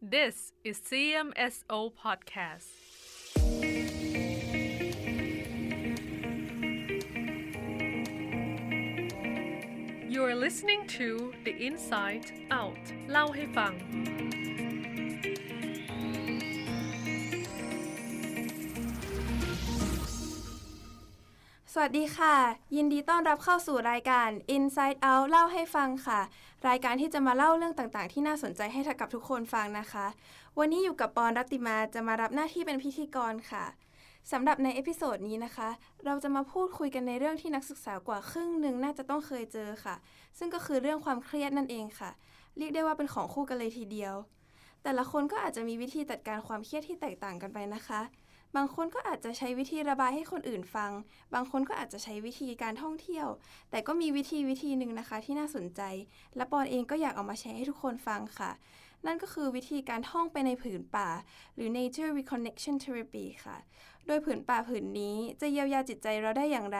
This is CMSO Podcast. You're listening to The Inside Out เล่าให้ฟัง สวัสดีค่ะ ยินดีต้อนรับเข้าสู่รายการ Inside Out เล่าให้ฟังค่ะ รายการที่จะมาเล่าเรื่องต่างๆ ที่น่าสนใจให้กับทุกคนฟังนะคะ วันนี้อยู่กับปอนรัตติมาจะมารับหน้าที่เป็นพิธีกรค่ะสำหรับใน episode นี้นะคะ เราจะมาพูดคุยกันในเรื่องที่นักศึกษากว่าครึ่งหนึ่งน่าจะต้องเคยเจอค่ะ ซึ่งก็คือเรื่องความเครียดนั่นเองค่ะ เรียกได้ว่าเป็นของคู่กันเลยทีเดียว แต่ละคนก็อาจจะมีวิธีจัดการความเครียดที่แตกต่างกันไปนะคะ บางคนก็อาจจะใช้วิธีระบายให้คนอื่นฟัง บางคนก็อาจจะใช้วิธีการท่องเที่ยว แต่ก็มีวิธีวิธีหนึ่งนะคะที่น่าสนใจ และปอนเองก็อยากเอามาแชร์ให้ทุกคนฟังค่ะ นั่นก็คือวิธีการท่องไปในผืนป่า หรือ nature reconnection therapy ค่ะ โดยผืนป่าผืนนี้จะเยียวยาจิตใจเราได้อย่างไร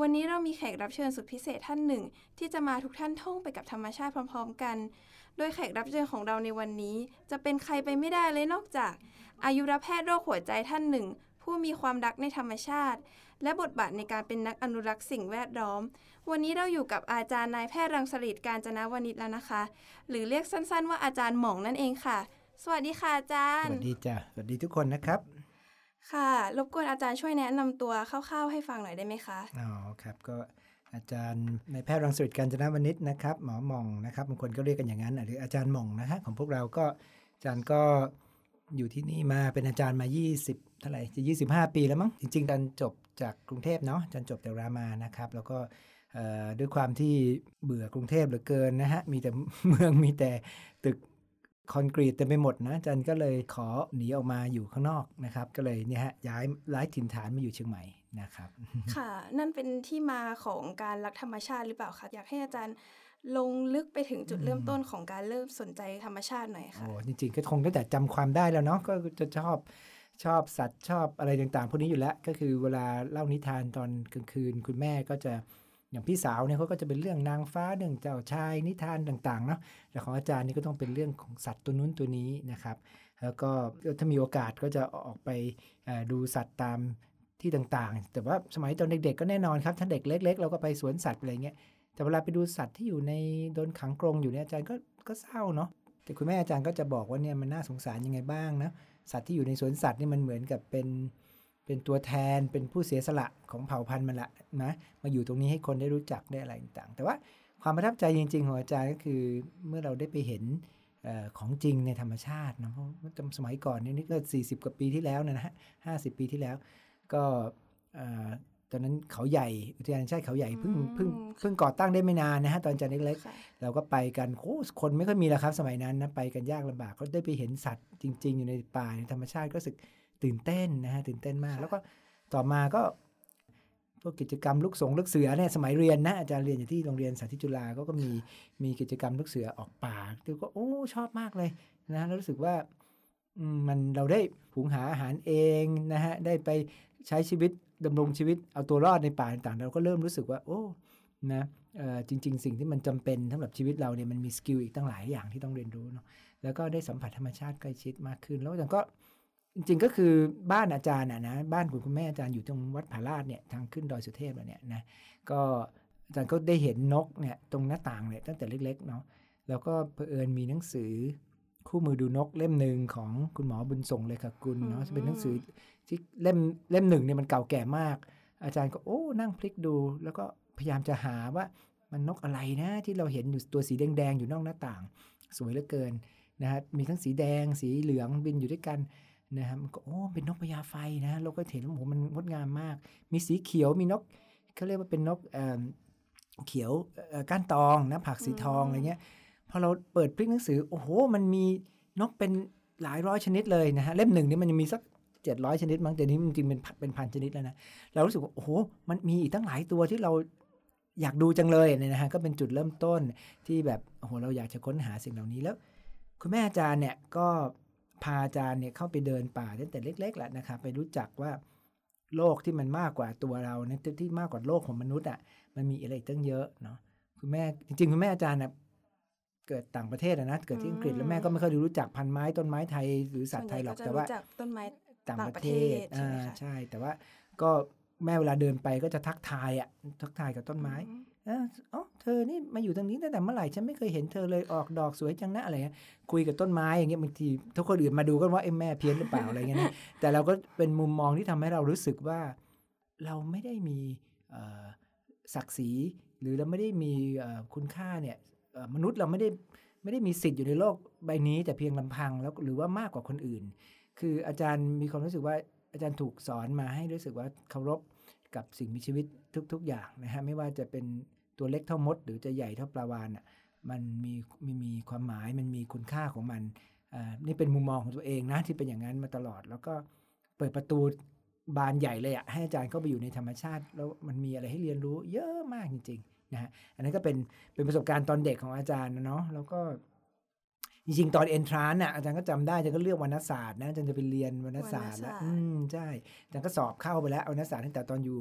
วันนี้เรามีแขกรับเชิญสุดพิเศษท่านหนึ่ง ที่จะมาทุกท่านท่องไปกับธรรมชาติพร้อม ๆ กัน โดยแขกรับเชิญของเราในวันนี้ จะเป็นใครไปไม่ได้เลยนอกจาก อายุรแพทย์โรคหัวใจท่านหนึ่ง ผู้มีความรักในธรรมชาติ และบทบาทในการเป็นนักอนุรักษ์สิ่งแวดล้อม วันนี้เราอยู่กับอาจารย์นายแพทย์รังสฤษการจนาวนิชแล้วนะคะ หรือเรียกสั้นๆ ว่าอาจารย์หม่องนั่นเองค่ะ สวัสดีค่ะอาจารสย์วัสดีจ้ะสวัสดีทุกคนนะครับค่ะ รบกวนอาจารย์ช่วยแนะนำตัวคร่าวๆให้ฟังหน่อยได้ไหมคะ อ๋อ ครับ ก็ อาจารย์ในแพทย์รังสิตการจนวณิชนะครับ หมอหมองนะครับบางคนก็เรียกกันอย่างนั้น หรืออาจารย์หม่องนะฮะของพวกเราก็อาจารย์ก็อยู่ที่นี่มาเป็นอาจารย์มา 20 เท่าไหร่จะ 25 ปีแล้วมั้งจริงๆอนจารย์จบจากกรุงเทพเนาะอาจารย์จบจากรามานะครับ แล้วก็ด้วยความที่เบื่อกรุงเทพเหลือเกินนะฮะมีแต่เมืองมีแต่ตึกคอนกรีตเต็มไปหมดนะอาจันก็เลยขอหนีออกมาอยู่ข้างนอกนะครับ ก็เลยเนี่ยฮะย้ายย้ายถิ่นฐานมาอยู่เชียงใหม่ นะครับ ค่ะ นั่นเป็นที่มาของการรักธรรมชาติหรือเปล่าคะอยากให้อาจารย์ลงลึกไปถึงจุดเริ่มต้นของการเริ่มสนใจธรรมชาติหน่อยค่ะโอ้จริงๆก็คงตั้งแต่จำความได้แล้วเนาะก็จะชอบชอบสัตว์ชอบอะไรต่างๆพวกนี้อยู่แล้ว ก็คือเวลาเล่านิทานตอนกลางคืน คุณแม่ก็จะอย่างพี่สาวเนี่ยเขาก็จะเป็นเรื่องนางฟ้าเรื่องเจ้าชายนิทานต่างๆเนาะแต่ของอาจารย์นี่ก็ต้องเป็นเรื่องของสัตว์ตัวนู้นตัวนี้นะครับ แล้วก็ถ้ามีโอกาสก็จะออกไปเอ่อดูสัตว์ตาม ที่ต่างๆ แต่ว่าสมัยตอนเด็กๆก็แน่นอนครับ ถ้าเด็กเล็ก ๆ เราก็ไปสวนสัตว์อะไรเงี้ย แต่เวลาไปดูสัตว์ที่อยู่ในโดนขังกรงอยู่เนี่ยอาจารย์ก็ก็เศร้าเนาะ แต่คุณแม่อาจารย์ก็จะบอกว่าเนี่ยมันน่าสงสารยังไงบ้างนะ สัตว์ที่อยู่ในสวนสัตว์นี่มันเหมือนกับเป็นเป็นตัวแทนเป็นผู้เสียสละของเผ่าพันธุ์มันละนะ มาอยู่ตรงนี้ให้คนได้รู้จักได้อะไรต่างๆ แต่ว่าความประทับใจจริง ๆ ของอาจารย์ก็คือเมื่อเราได้ไปเห็นออของจริงในธรรมชาตินะเพราะว่าสมัยก่อนนี่นี่ก็40 กว่าปีที่แล้วนะฮะห้าสิบปีที่แล้ว ก็เอ่อตอนนั้นเขาใหญ่อุทยานแห่งชาติเขาใหญ่เพิ่งอืมเพิ่งเพิ่งก่อตั้งได้ไม่นานนะฮะตอนอาจารย์เล็กค่ะๆเราก็ไปกันโอ้คนไม่ค่อยมีแล้วครับสมัยนั้นนะไปกันยากลำบากก็ได้ไปเห็นสัตว์จริง ๆ อยู่ในป่าในธรรมชาติก็รู้สึกตื่นเต้นนะฮะตื่นเต้นมากค่ะแล้วก็ต่อมาก็พวกกิจกรรมลูกสงลูกเสือเนี่ยสมัยเรียนนะอาจารย์เรียนอยู่ที่โรงเรียนสาธิตจุฬาก็ก็มีมีกิจกรรมลูกเสือออกป่าดูก็โอ้ชอบมากเลยนะแล้วรู้สึกว่าอืมมันเราได้หุงหาอาหารเองนะฮะได้ไป ใช้ชีวิตดำรงชีวิตเอาตัวรอดในป่าต่างๆ เราก็เริ่มรู้สึกว่า โอ้นะจริง ๆ สิ่งที่มันจำเป็นสำหรับชีวิตเราเนี่ยมันมีสกิลอีกตั้งหลายอย่างที่ต้องเรียนรู้เนาะแล้วก็ได้สัมผัสธรรมชาติใกล้ชิดมากขึ้น แล้วอาจารย์ก็จริงๆก็คือบ้านอาจารย์นะนะบ้านของคุณแม่อาจารย์อยู่ตรงวัดผาลาดเนี่ยทางขึ้นดอยสุเทพเนี่ยนะก็อาจารย์ก็ได้เห็นนกเนี่ยตรงหน้าต่างเนี่ยตั้งแต่เล็กๆเนาะแล้วก็เผอิญมีหนังสือ คู่มือดูนกเล่มหนึ่งของคุณหมอบุญส่งเลยค่ะกุลเนาะอืมจะเป็นหนังสือที่เล่มเล่มหนึ่งเนี่ยมันเก่าแก่มาก อาจารย์ก็โอ้นั่งพลิกดู แล้วก็พยายามจะหาว่ามันนกอะไรนะที่เราเห็นอยู่ตัวสีแดงๆอยู่นอกหน้าต่าง สวยเหลือเกินนะฮะมีทั้งสีแดงสีเหลืองบินอยู่ด้วยกันนะฮะมันก็โอ้เป็นนกพญาไฟนะเราก็เห็นว่าโอ้โหมันงดงามมาก มีสีเขียวมีนกเขาเรียกว่าเป็นนกเอ่อเขียวเอ่อก้านตองนะผักสีทองอะไรเงี้ย พอเราเปิดพลิกหนังสือ โอ้โห มันมีนกเป็นหลายร้อยชนิดเลยนะฮะ เล่มหนึ่งนี่มันจะมีสักเจ็ดร้อยชนิดมั้งแต่นี้จริงเป็นเป็นพันชนิดแล้วนะ เรารู้สึกว่าโอ้โห มันมีอีกตั้งหลายตัวที่เราอยากดูจังเลยเนี่ยนะฮะ ก็เป็นจุดเริ่มต้นที่แบบโอ้โห เราอยากจะค้นหาสิ่งเหล่านี้แล้ว คุณแม่อาจารย์เนี่ยก็พาอาจารย์เนี่ยเข้าไปเดินป่าตั้งแต่เล็กๆแหละนะครับไปรู้จักว่าโลกที่มันมากกว่าตัวเราเนี่ยที่มากกว่าโลกของมนุษย์อะมันมีอะไรตั้งเยอะเนาะคุณแม่จริงๆคุณแม่อาจารย์นะ เกิดต่างประเทศอะนะเกิดที่อังกฤษอืมแล้วแม่ก็ไม่ค่อยรู้จักพันไม้ต้นไม้ไทยหรือสัตว์ไทยหรอกส่วนแต่ใญ่ว่าจะรู้จักต้นไม้ต่างต่างประประเทเทศศใช่ไหมอ่าคะใช่ แต่ว่าก็แม่เวลาเดินไปก็จะทักทายอะทักทายกับต้นไม้อืมเอออ๋อเธอนี่มาอยู่ตรงนี้ตั้งแต่เมื่อไหร่ฉันไม่เคยเห็นเธอเลยออกดอกสวยจังนะอะไรเงี้ยคุยกับต้นไม้อย่างเงี้ยบางทีทุกคนอื่นมาดูก็ว่าไอ้แม่เพี้ยนหรือเปล่าอะไรเงี้ยนะแต่เราก็เป็นมุมมองที่ทำให้เรารู้สึกว่า เราไม่ได้มีเอ่อศักดิ์ศรีหรือเราไม่ได้มีเอ่อคุณค่าเนี่ยเอ่อ มนุษย์เราไม่ได้ไม่ได้มีสิทธิ์อยู่ในโลกใบนี้ แต่เพียงลำพังแล้วหรือว่ามากกว่าคนอื่น คืออาจารย์มีความรู้สึกว่าอาจารย์ถูกสอนมาให้รู้สึกว่าเคารพกับสิ่งมีชีวิตทุก ๆ อย่างนะฮะไม่ว่าจะเป็นตัวเล็กเท่ามด หรือจะใหญ่เท่าปลาวาฬอะมันมีมีมีความหมายมันมีคุณค่าของมันอ่านี่เป็นมุมมองของตัวเองนะที่เป็นอย่างนั้นมาตลอด แล้วก็เปิดประตูบานใหญ่เลยอะให้อาจารย์เข้าไปอยู่ในธรรมชาติ แล้วมันมีอะไรให้เรียนรู้เยอะมากจริง นะฮะอันนั้นก็เป็นเป็นประสบการณ์ตอนเด็กของอาจารย์นะเนาะแล้วก็จริงๆ ตอนเอนทรานน่ะอาจารย์ก็จำได้อาจารย์ก็เลือกวรรณศาสตร์นะอาจารย์จะไปเรียนวรรณศาสตร์แล้ววรรณศาสตร์อืมใช่อาจารย์ก็สอบเข้าไปแล้ววรรณศาสตร์ตั้งแต่ตอนอยู่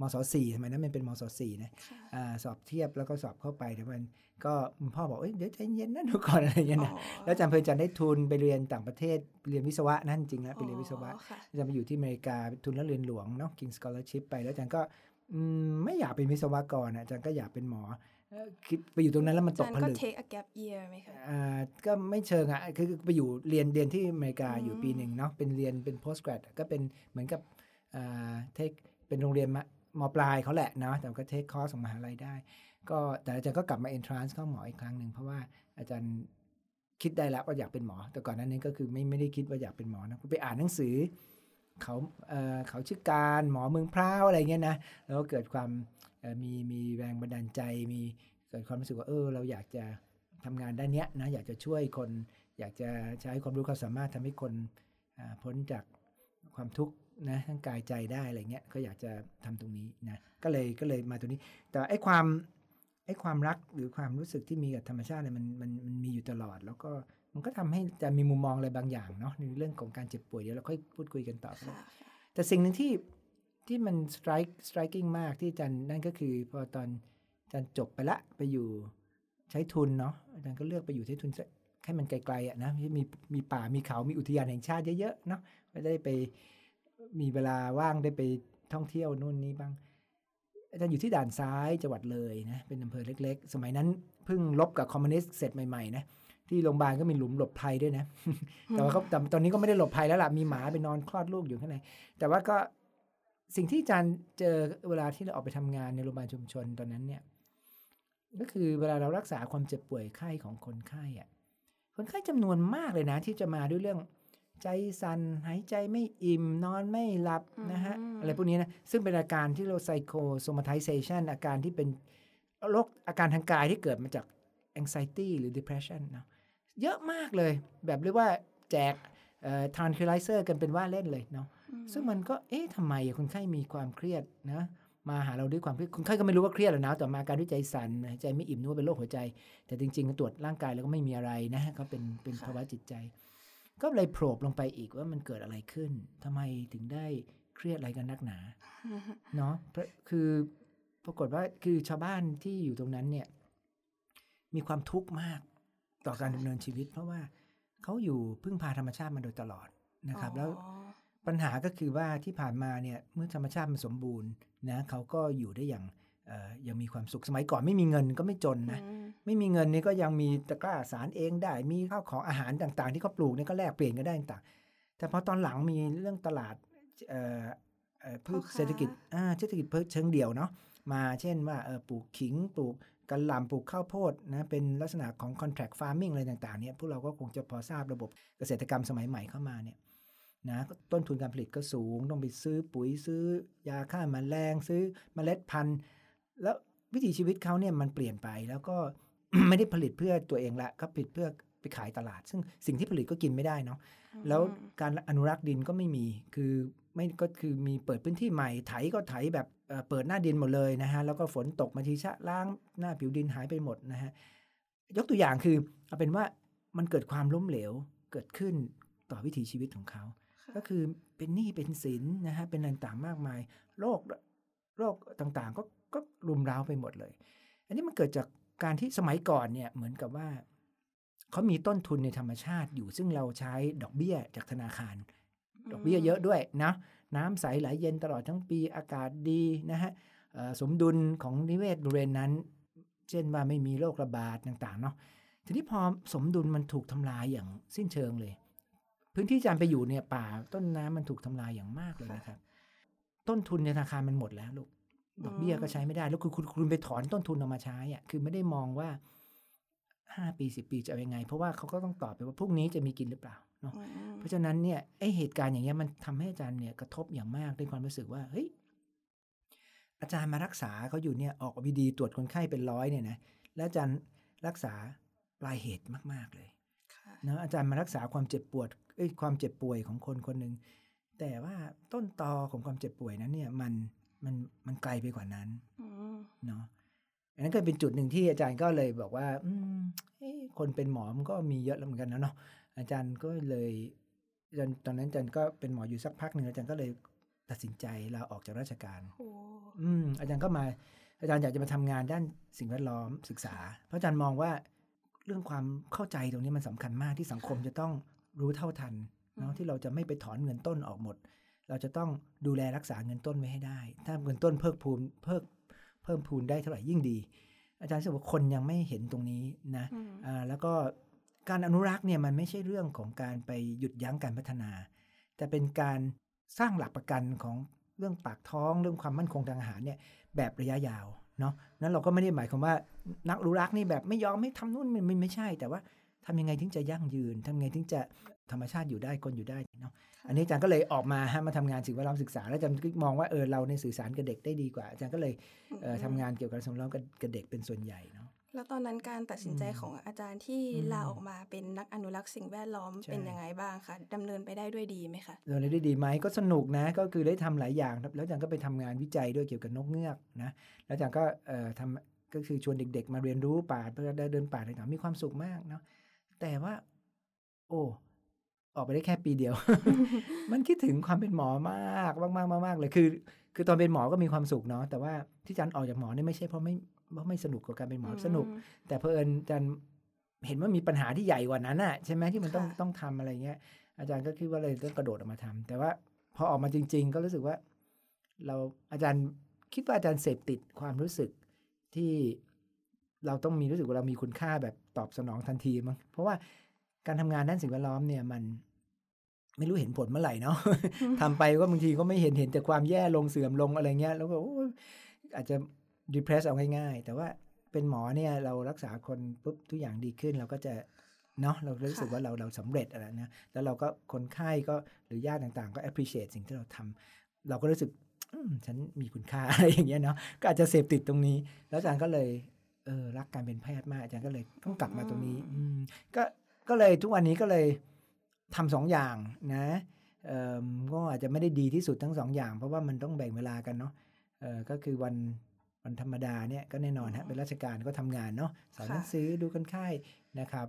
มศสี่สมัยนั้นมันเป็นมศสี่นะค่ะอ่าสอบเทียบแล้วก็สอบเข้าไปแต่มันก็คุณพ่อบอกเอ้ยเดี๋ยวใจเย็นนะดูก่อนอะไรอย่างเงี้ยนะอ๋อแล้วอาจารย์เพลินจันทร์ได้ทุนไปเรียนต่างประเทศไปเรียนวิศวะนั่นจริงแล้วไปเรียนวิศวะอ๋อค่ะอาจารย์ไปอยู่ที่อเมริกาทุนแล้วเรียนหลวงเนาะ King Scholarship ไปแล้วอาจารย์ก็อืม ไม่อยากเป็นวิศวกรอะอาจารย์ก็อยากเป็นหมอเอ่อคิดไปอยู่ตรงนั้นแล้วมันอาตจากรย์ผก็ลึก take a gap year ไหมคะอ่าก็ไม่เชิงอะคือคือไปอยู่เรียนเรียนที่อเมริกาอืมอยู่ปีหนึ่งเนาะเป็นเรียนเป็น post grad ก็เป็นเหมือนกับอ่าเทคเป็นโรงเรียนมะมปลายเขาแหละเนาะแต่ก็เทคคอร์สของมหาลัยได้ ก็แต่อาจารย์ก็กลับมา entrance เข้าหมออีกครั้งหนึ่งเพราะว่าอาจารย์คิดได้แล้วว่าอยากเป็นหมอ แต่ก่อนหนั้นนี้ก็คือไม่ไม่ได้คิดว่าอยากเป็นหมอนะไปอ่านหนังสือ เขาเอ่อเขาชื่อการหมอเมืองพร้าวอะไรเงี้ยนะแล้วก็เกิดความมีมีแรงบันดาลใจ มีเกิดความรู้สึกว่าเออ เราอยากจะทำงานด้านเนี้ยนะอยากจะช่วยคน อยากจะใช้ความรู้ความสามารถทำให้คนพ้นจากความทุกข์นะทั้งกายใจได้อะไรเงี้ยก็อยากจะทำตรงนี้นะก็เลยก็เลยมาตรงนี้ แต่ไอ้ความไอ้ความรักหรือความรู้สึกที่มีกับธรรมชาติเนี่ยมันมันมันมีอยู่ตลอด แล้วก็ มันก็ทำให้จะมีมุมมองอะไรบางอย่างเนาะในเรื่องของการเจ็บป่วยเดี๋ยวเราค่อยพูดคุยกันต่อค่ะแต่สิ่งหนึ่งที่ที่มัน strike striking มากที่อาจารย์นั่นก็คือพอตอนอาจารย์จบไปละไปอยู่ใช้ทุนเนาะอาจารย์ก็เลือกไปอยู่ใช้ทุนสักให้มันไกลๆอะนะที่มีมีป่ามีเขา มีอุทยานแห่งชาติเยอะๆเนาะไม่ได้ไปมีเวลาว่างได้ไปท่องเที่ยวนู่นนี่บ้าง อาจารย์อยู่ที่ด่านซ้ายจังหวัดเลยนะเป็นอำเภอเล็ก ๆ สมัยนั้นเพิ่งลบกับคอมมิวนิสต์เสร็จใหม่ๆนะ ที่โรงพยาบาลก็มีหลุมหลบภัยด้วยนะ แต่ว่าเขาแต่ตอนนี้ก็ไม่ได้หลบภัยแล้วล่ะ มีหมาไปนอนคลอดลูกอยู่ข้างใน แต่ว่าก็สิ่งที่อาจารย์เจอเวลาที่เราออกไปทำงานในโรงพยาบาลชุมชนตอนนั้นเนี่ย ก็คือเวลาเรารักษาความเจ็บป่วยไข้ของคนไข้อะคนไข้จำนวนมากเลยนะ ที่จะมาด้วยเรื่องใจสัน่นหายใจไม่อิ่ม นอนไม่หลับนะฮะอืมอะไรพวกนี้นะ ซึ่งเป็นอาการที่เรา psychosomatization อาการที่เป็นโรคอาการทางกายที่เกิดมาจาก anxiety หรือ depression เนาะ เยอะมากเลย แบบเรียกว่าแจกเอ่อ tranquilizer กันเป็นว่าเล่นเลยเนาะอืมซึ่งมันก็เอ๊ะทำไมคนไข้มีความเครียดนะมาหาเราด้วยความเครียดคนไข้ก็ไม่รู้ว่าเครียดหรอกนะแต่มาอาการด้วยใจสั่นหายใจไม่อิ่มนึกว่าเป็นโรคหัวใจ แต่จริง ๆ ตรวจร่างกายแล้วก็ไม่มีอะไรนะก็เป็นเป็นภาวะจิตใจ ก็เลยโผล่ลงไปอีกว่ามันเกิดอะไรขึ้นทำไมถึงได้เครียดอะไรกันนักหนาเนาะเพราะคือปรากฏว่าคือชาวบ้านที่อยู่ตรงนั้นเนี่ย มีความทุกข์มาก ต่อการดำเนินชีวิต เพราะว่าเขาอยู่พึ่งพาธรรมชาติมาโดยตลอดนะครับ แล้วอ๋อปัญหาก็คือว่าที่ผ่านมาเนี่ยเมื่อธรรมชาติมันสมบูรณ์นะเขาก็อยู่ได้อย่างเอ่อยังมีความสุขสมัยก่อนไม่มีเงินก็ไม่จนนะอืมไม่มีเงินนี่ก็ยังมีตะกร้าสารเองได้ มีข้าวของอาหารต่างๆ ที่เขาปลูกนี่ก็แลกเปลี่ยนกันได้ต่างๆแต่พอตอนหลังมีเรื่องตลาดเอ่อเอ่อพืชเศรษฐกิจอ่าเศรษฐกิจเพิ่เชิงเดี่ยวเนาะมาเช่นว่าเออปลูกขิงปลูก กระหล่ำปลูกข้าวโพดนะเป็นลักษณะของ contract farming อะไรต่างๆเนี่ยพวกเราก็คงจะพอทราบระบบเกษตรกรรมสมัยใหม่เข้ามาเนี่ยนะต้นทุนการผลิตก็สูง ต้องไปซื้อปุ๋ยซื้อยาฆ่าแมลงซื้อเมล็ดพันธุ์ แล้ววิถีชีวิตเขาเนี่ยมันเปลี่ยนไปแล้วก็ไม่ได้ผลิตเพื่อตัวเองละก็ผลิตเพื่อไปขายตลาด ซึ่งสิ่งที่ผลิตก็กินไม่ได้เนาะแล้วการอนุรักษ์ดินก็ไม่มีคือไม่ก็คือมีเปิดพื้นที่ใหม่ไถก็ไถแบบ เอ่อเปิดหน้าดินหมดเลยนะฮะแล้วก็ฝนตกมาทีชะล้างหน้าผิวดินหายไปหมดนะฮะยกตัวอย่างคือเอาเป็นว่ามันเกิดความล้มเหลวเกิดขึ้นต่อวิถีชีวิตของเขาค่ะก็คือเป็นหนี้เป็นสินนะฮะเป็นอะไรต่างๆมากมายโรคโรคต่างๆ ก็ก็รุมเร้าไปหมดเลย อันนี้มันเกิดจากการที่สมัยก่อนเนี่ยเหมือนกับว่าเขามีต้นทุนในธรรมชาติอยู่ซึ่งเราใช้ดอกเบี้ยจากธนาคาร ดอกเบี้ยเยอะด้วยนะ น้ำใสไหลเย็นตลอดทั้งปีอากาศดีนะฮะเอ่อสมดุลของนิเวศบริเวณนั้น เช่นว่าไม่มีโรคระบาดต่างๆเนาะทีนี้พอสมดุลมันถูกทำลายอย่างสิ้นเชิงเลย พื้นที่จานไปอยู่เนี่ยป่าต้นน้ำมันถูกทำลายอย่างมากเลยนะครับ ต้นทุนในธนาคารมันหมดแล้วลูกดอกเบี้ยก็ใช้ไม่ได้ แล้วคือคุณคุณไปถอนต้นทุนออกมาใช้อะคือไม่ได้มองว่าห้าปีสิบปีจะเอายังไง เพราะว่าเขาก็ต้องตอบไปว่าพรุ่งนี้จะมีกินหรือเปล่า เนาะอืมเพราะฉะนั้นเนี่ยไอเหตุการณ์อย่างเงี้ยมันทำให้อาจารย์เนี่ยกระทบอย่างมากในความรู้สึกว่าเฮ้ยอาจารย์มารักษาเขาอยู่เนี่ยออกวีดีตรวจคนไข้เป็นร้อยเนี่ยนะแล้วอาจารย์รักษาปลายเหตุมาก ๆเลยค่ะนะอาจารย์มารักษาความเจ็บปวดเอ้ยความเจ็บป่วยของคนคนหนึ่งแต่ว่าต้นตอของความเจ็บป่วยนั้นเนี่ยมันมันมันไกลไปกว่านั้นอืมเนาะอันนั้นก็เป็นจุดหนึ่งที่อาจารย์ก็เลยบอกว่า อืมเอ๊ะคนเป็นหมอมันก็มีเยอะแล้วเหมือนกันนะเนาะ อาจารย์ก็เลยอาจารย์ตอนนั้นอาจารย์ก็เป็นหมออยู่สักพักหนึ่งอาจารย์ก็เลยตัดสินใจลาออกจากราชการโอ้อืมอาจารย์ก็มาอาจารย์อยากจะมาทำงานด้านสิ่งแวดล้อมศึกษา เพราะอาจารย์มองว่าเรื่องความเข้าใจตรงนี้มันสำคัญมากที่สังคมจะต้องรู้เท่าทันเนาะที่เราจะไม่ไปถอนเงินต้นออกหมด เราจะต้องดูแลรักษาเงินต้นไว้ให้ได้ ถ้าเงินต้นเพิ่มพูนเพิ่มเพิ่มพูนได้เท่าไหร่ยิ่งดี อาจารย์รู้สึกว่าคนยังไม่เห็นตรงนี้นะอืมอ่าแล้วก็ การอนุรักษ์เนี่ยมันไม่ใช่เรื่องของการไปหยุดยั้งการพัฒนา แต่เป็นการสร้างหลักประกันของเรื่องปากท้องเรื่องความมั่นคงทางอาหารเนี่ยแบบระยะยาวเนาะนั้นเราก็ไม่ได้หมายความว่านักอนุรักษ์นี่แบบไม่ยอมไม่ทำนู่นมันมันไม่ใช่ แต่ว่าทำยังไงถึงจะยั่งยืนทำยังไงถึงจะธรรมชาติอยู่ได้คนอยู่ได้เนาะอันนี้อาจารย์ก็เลยออกมาฮะมาทำงานสิ่งแวดล้อมศึกษา แล้วอาจารย์ก็มองว่าเออเราในยสื่อสารกับเด็กได้ดีกว่าอาจารย์ก็เลยเอ่อทำงานเกี่ยวกับสิ่งแวดล้อมกับกับเด็กเป็นส่วนใหญ่เนาะ แล้วตอนนั้นการตัดสินใจของอาจารย์ที่อืมลาออกมาเป็นนักอนุรักษ์สิ่งแวดล้อมใช่เป็นยังไงบ้างคะดำเนินไปได้ด้วยดีไหมคะเดินได้ดีไหมก็สนุกนะก็คือได้ทำหลายอย่างครับแล้วอาจารย์ก็ไปทำงานวิจัยด้วยเกี่ยวกับนกเงือกนะแล้วอาจารย์ก็เอ่อทำก็คือชวนเด็ก ๆ มาเรียนรู้ป่าเพื่อได้เดินป่าต่างๆมีความสุขมากเนาะแต่ว่า โอ้ออกไปได้แค่ปีเดียว มันคิดถึงความเป็นหมอมากมากมากมากๆเลยคือ คือตอนเป็นหมอก็มีความสุขเนาะแต่ว่าที่อาจารย์ออกจากหมอเนี่ยไม่ใช่เพราะไม่ เพราะไม่สนุกกับการเป็นหมอสนุก แต่เพอเอิญอาจารย์เห็นว่ามีปัญหาที่ใหญ่กว่านั้นน่ะใช่ไหมที่มันต้องค่ะต้องทำอะไรเงี้ย อาจารย์ก็คิดว่าเลยต้องกระโดดออกมาทำแต่ว่าพอออกมาจริง ๆ ก็รู้สึกว่า เราอาจารย์คิดว่าอาจารย์เสพติดความรู้สึกที่เราต้องมีรู้สึกว่าเรามีคุณค่าแบบตอบสนองทันทีมั้งเพราะว่าการทำงานด้านสิ่งแวดล้อมเนี่ยมันไม่รู้เห็นผลเมื่อไหร่เนาะทำไปก็บางทีก็ไม่เห็นเห็นแต่ความแย่ลงเสื่อมลงอะไรเงี้ย แล้วก็โอ้ยอาจจะ depress เอาง่ายๆ แต่ว่าเป็นหมอเนี่ยเรารักษาคนปุ๊บทุกอย่างดีขึ้นเราก็จะเนาะเรารู้สึกค่ะว่าเราเราสำเร็จอะไรนะแล้วเราก็คนไข้ก็หรือญาติต่างๆ ก็ appreciate สิ่งที่เราทำเราก็รู้สึกอืมฉันมีคุณค่าอะไรอย่างเงี้ยเนาะก็อาจจะเสพติดตรงนี้ แล้วอาจารย์ก็เลยเออรักการเป็นแพทย์มากอาจารย์ก็เลยต้องกลับมาตรงนี้ อืมก็ก็เลยทุกวันนี้ก็เลยทำสองอย่างนะเอ่อก็อาจจะไม่ได้ดีที่สุดทั้งสองอย่าง เพราะว่ามันต้องแบ่งเวลากันเนาะเออก็คือวัน วันธรรมดาเนี่ยก็แน่นอนฮะเป็นราชการก็ทำงานเนาะสอนหนังสือดูคนไข้นะครับ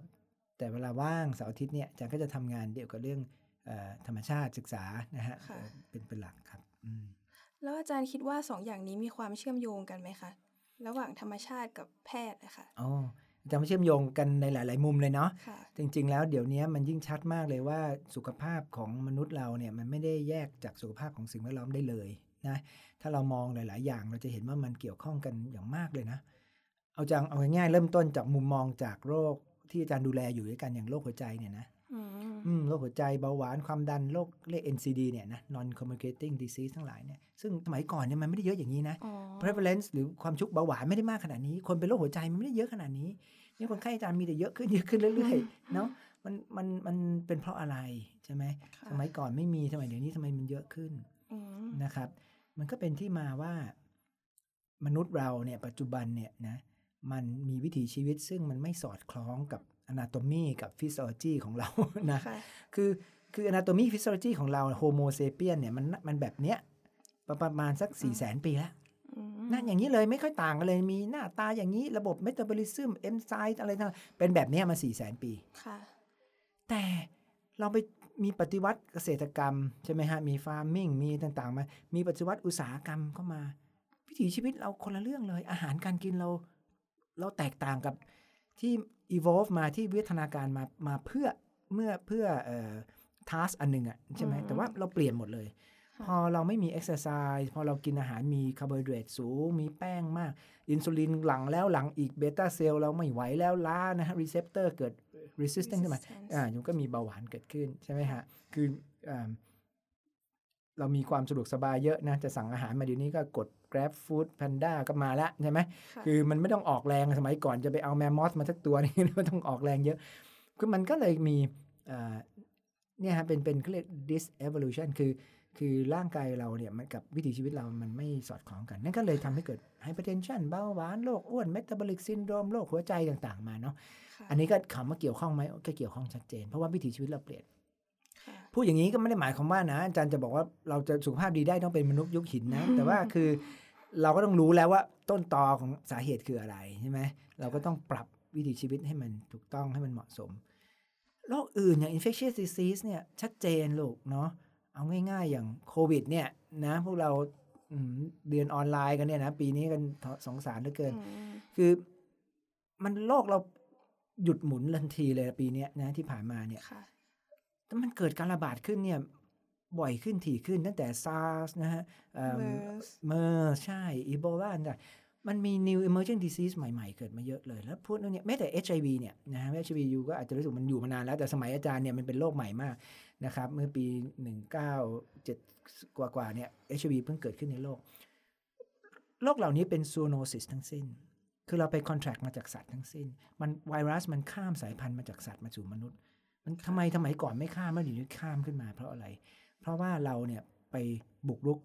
แต่เวลาว่างเสาร์อาทิตย์เนี่ยอาจารย์ก็จะทำงานเกี่ยวกับเรื่องเออธรรมชาติศึกษานะฮะค่ะเอ่อเป็นเป็นหลักครับอืมแล้วอาจารย์คิดว่าสองอย่างนี้มีความเชื่อมโยงกันไหมคะระหว่างธรรมชาติกับแพทย์นะคะอ๋ออาจารย์มาเชื่อมโยงกันในหลาย ๆ มุมเลยเนาะค่ะจริง ๆ แล้วเดี๋ยวนี้มันยิ่งชัดมากเลยว่าสุขภาพของมนุษย์เราเนี่ยมันไม่ได้แยกจากสุขภาพของสิ่งแวดล้อมได้เลย นะถ้าเรามองหลาย ๆ อย่างเราจะเห็นว่ามันเกี่ยวข้องกันอย่างมากเลยนะ เอาจังเอาง่ายๆเริ่มต้นจากมุมมองจากโรคที่อาจารย์ดูแลอยู่ด้วยกันอย่างโรคหัวใจเนี่ยนะอืมอืมโรคหัวใจเบาหวานความดันโรคเรียก NCD เนี่ยนะ non communicating disease ทั้งหลายเนี่ยซึ่งสมัยก่อนเนี่ยมันไม่ได้เยอะอย่างนี้นะอ๋อ prevalence หรือความชุกเบาหวานไม่ได้มากขนาดนี้ คนเป็นโรคหัวใจมันไม่ได้เยอะขนาดนี้นี่คนไข้อาจารย์มีแต่เยอะขึ้นเยอะขึ้นเรื่อยๆเนาะมันมันมันเป็นเพราะอะไรใช่ไหมค่ะสมัยก่อนไม่มีสมัยเดี๋ยวนี้ทำไมมันเยอะขึ้นอืมนะครับ มันก็เป็นที่มาว่ามนุษย์เราเนี่ยปัจจุบันเนี่ยนะมันมีวิถีชีวิตซึ่งมันไม่สอดคล้องกับ anatomy กับ physiology ของเรานะค่ะคือคือ anatomy physiology ของเรา homo sapien เนี่ยมันมันแบบเนี้ยประประมาณสัก4ี่แสนปีแล้วอืมนั่นอย่างนี้เลยไม่ค่อยต่างกันเลยมีหน้าตาอย่างนี้ระบบเมตาบอลิซึมเอนไซม์อะไรต่างๆเป็นแบบเนี้ยมา4ี่แสนปี ค่ะ แต่เราไป มีปฏิวัติเกษตรกรรมใช่ไหมฮะมี farming มีต่างๆมา มีปฏิวัติอุตสาหกรรมเข้ามาวิถีชีวิตเราคนละเรื่องเลย อาหารการกินเรา เราแตกต่างกับที่ evolve มาที่วิวัฒนาการมามาเพื่อเมื่อเพื่อเอ่อ task อันหนึ่งอะใช่ไหมอืมแต่ว่าเราเปลี่ยนหมดเลยค่ะ พอเราไม่มี exercise พอเรากินอาหารมีคาร์โบไฮเดรตสูง มีแป้งมาก อินซูลินหลังแล้วหลังอีก beta cell เราไม่ไหวแล้วล้านะฮะ receptor เกิด resistant ขึ้นมา Resistance อ่ามันก็มีเบาหวานเกิดขึ้นใช่ไหมฮะ คืออ่าเรามีความสะดวกสบายเยอะนะ จะสั่งอาหารมาเดี๋ยวนี้ก็กด Grab Food Panda ก็มาแล้วใช่ไหมค่ะคือมันไม่ต้องออกแรงสมัยก่อนจะไปเอาแมมมอธมาสักตัวนี่ไม่ต้องออกแรงเยอะ คือมันก็เลยมีอ่าเนี่ยฮะเป็นเป็นเขาเรียก dysevolution คือ คือร่างกายเราเนี่ยมันกับวิถีชีวิตเรามันไม่สอดคล้องกัน นั่นก็เลยทำให้เกิด hypertension เบาหวานโรคอ้วน metabolic syndrome โรคหัวใจต่างๆ มาเนาะค่ะอันนี้ก็คำว่าเกี่ยวข้องไหมก็เกี่ยวข้องชัดเจน เพราะว่าวิถีชีวิตเราเปลี่ยนค่ะพูดอย่างนี้ก็ไม่ได้หมายความว่านะอาจารย์จะบอกว่าเราจะสุขภาพดีได้ต้องเป็นมนุษย์ยุคหินนะ แต่ว่าคือเราก็ต้องรู้แล้วว่าต้นตอของสาเหตุคืออะไรใช่ไหมเราก็ต้องปรับวิถีชีวิตให้มันถูกต้องให้มันเหมาะสมโรคอื่นอย่าง infectious disease เนี่ยชัดเจนลูกเนาะ เอาง่าย ๆ อย่างโควิด เนี่ยนะพวกเราอืมเรียนออนไลน์กันเนี่ยนะปีนี้กันสงสารเหลือเกินอืมคือมันโลกเราหยุดหมุนทันทีเลยปีเนี้ยนะที่ผ่านมาเนี่ยค่ะแต่มันเกิดการระบาดขึ้นเนี่ย บ่อยขึ้นถี่ขึ้นตั้งแต่ SARS นะฮะเอิ่ม MERS เมอร์ใช่อีโบลาเนี่ย มันมี new emerging disease ใหม่ๆ เกิดมาเยอะเลย แล้วพูดเรื่องเนี้ยแม้แต่ HIV เนี่ยนะฮะ HIV อยู่ก็อาจจะรู้สึกมันอยู่มานานแล้ว แต่สมัยอาจารย์เนี่ยมันเป็นโรคใหม่มากนะครับ เมื่อปี 197 กว่าๆเนี่ย HIV เพิ่งเกิดขึ้นในโลก โรคเหล่านี้เป็นซูโนซิสทั้งสิ้น คือเราไปคอนแทรคมาจากสัตว์ทั้งสิ้น มันไวรัสมันข้ามสายพันธุ์มาจากสัตว์มาสู่มนุษย์ มันทำไมทำไมก่อนไม่ข้ามแล้วเดี๋ยวนี้ข้ามขึ้นมา เพราะอะไร เพราะว่าเราเนี่ยไปบุกรุก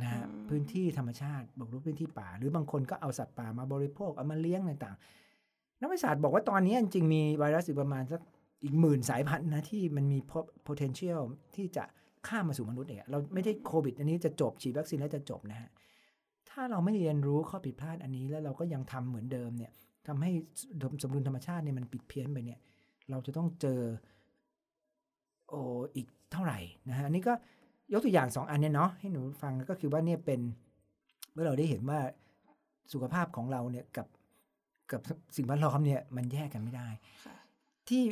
นะฮะอืมพื้นที่ธรรมชาติบุกรุกพื้นที่ป่า หรือบางคนก็เอาสัตว์ป่ามาบริโภคเอามาเลี้ยงต่างๆนักวิทยาศาสตร์บอกว่าตอนนี้จริงๆมีไวรัสอยู่ประมาณสักอีกหมื่นสายพันธุ์นะที่มันมี po- potential ที่จะข้ามมาสู่มนุษย์เนี่ยเราไม่ได้โควิด อันนี้จะจบฉีดวัคซีนแล้วจะจบนะฮะถ้าเราไม่เรียนรู้ข้อผิดพลาดอันนี้แล้วเราก็ยังทำเหมือนเดิมเนี่ยทำให้สมดุลธรรมชาติเนี่ยมันปิดเพี้ยนไปเนี่ย เราจะต้องเจอ โออีกเท่าไหร่นะฮะอันนี้ก็ ยกตัวอย่างสองอันเนี่ยเนาะให้หนูฟังก็คือว่าเนี่ยเป็นเมื่อเราได้เห็นว่าสุขภาพของเราเนี่ยกับกับสิ่งแวดล้อมเนี่ยมันแยกกันไม่ได้ค่ะที่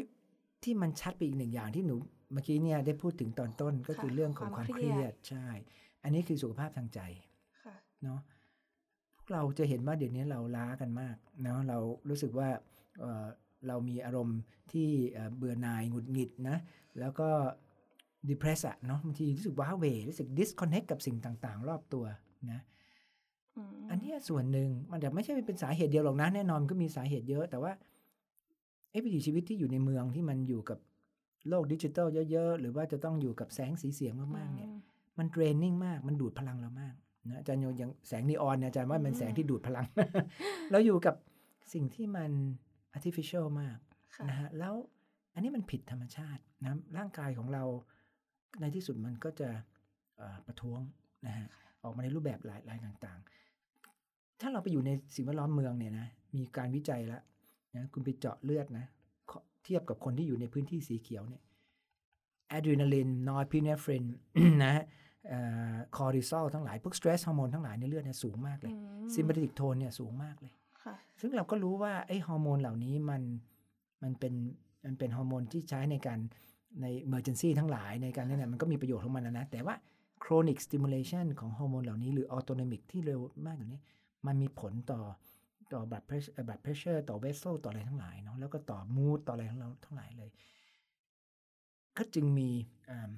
ที่มันชัดไปอีกหนึ่งอย่างที่หนูเมื่อกี้เนี่ยได้พูดถึงตอนต้นก็คือค่ะเรื่องของความมคาวเคเครีรียยดดใช่ อันนี้คือสุขภาพทางใจค่ะเนาะพวกเราจะเห็นว่าเดี๋ยวนี้เราล้ากันมากเนาะเรารู้สึกว่าเอ่อเรามีอารมณ์ที่เอ่อเบื่อหน่ายหงุดหงิดนะแล้วก็ depress อะเนาะบางทีรู้สึกว้าเหวรู้สึก disconnect กับสิ่งต่าง ๆ รอบตัวนะอืมอันเนี้ยส่วนหนึ่งมันจะไม่ใช่เป็นสาเหตุเดียวหรอกนะแน่นอนมันก็มีสาเหตุเยอะ แต่ว่าไอ้วิถีชีวิตที่อยู่ในเมืองที่มันอยู่กับโลกดิจิทัลเยอะ ๆ หรือว่าจะต้องอยู่กับแสงสีเสียงมากๆเนี่ยอืมมันเทรนนิ่งมาก มันดูดพลังเรามากนะอาจารย์โยอย่างแสงนีออนเนี่ยอาจารย์ว่าเป็นแสงที่ดูดพลัง เราอยู่กับสิ่งที่มัน artificial มากค่ะนะฮะแล้วอันนี้มันผิดธรรมชาตินะร่างกายของเรา ในที่สุดมันก็จะเอ่อประท้วงนะฮะออกมาในรูปแบบหลายหลายต่างๆ ถ้าเราไปอยู่ในสิ่งแวดล้อมเมืองเนี่ยนะมีการวิจัยแล้วนะคุณไปเจาะเลือดนะขอเทียบกับคนที่อยู่ในพื้นที่สีเขียวเนี่ย adrenaline norepinephrine นะคอร์ติซอลทั้งหลาย พวก stress hormone ทั้งหลายในเลือดเนี่ยสูงมากเลยอืมซิม p า t ติกโทนเนี่ยสูงมากเลยค่ะซึ่งเราก็รู้ว่าไอ้ฮอร์โมนเหล่านี้มันมันเป็นมันเป็นฮอร์โมนที่ใช้ในการ ใน emergency ทั้งหลายในการนั่นนะมันก็มีประโยชน์ของมันนะนะ แต่ว่า chronic stimulation ของฮอร์โมนเหล่านี้หรือ autonomic ที่เร็วมากอย่างนี้ มันมีผลต่อต่อ blood pressure blood pressure ต่อ vessel ต่ออะไรทั้งหลายเนาะแล้วก็ต่อ mood ต่ออะไรของเราทั้งหลายเลย ก็จึงมีอ่า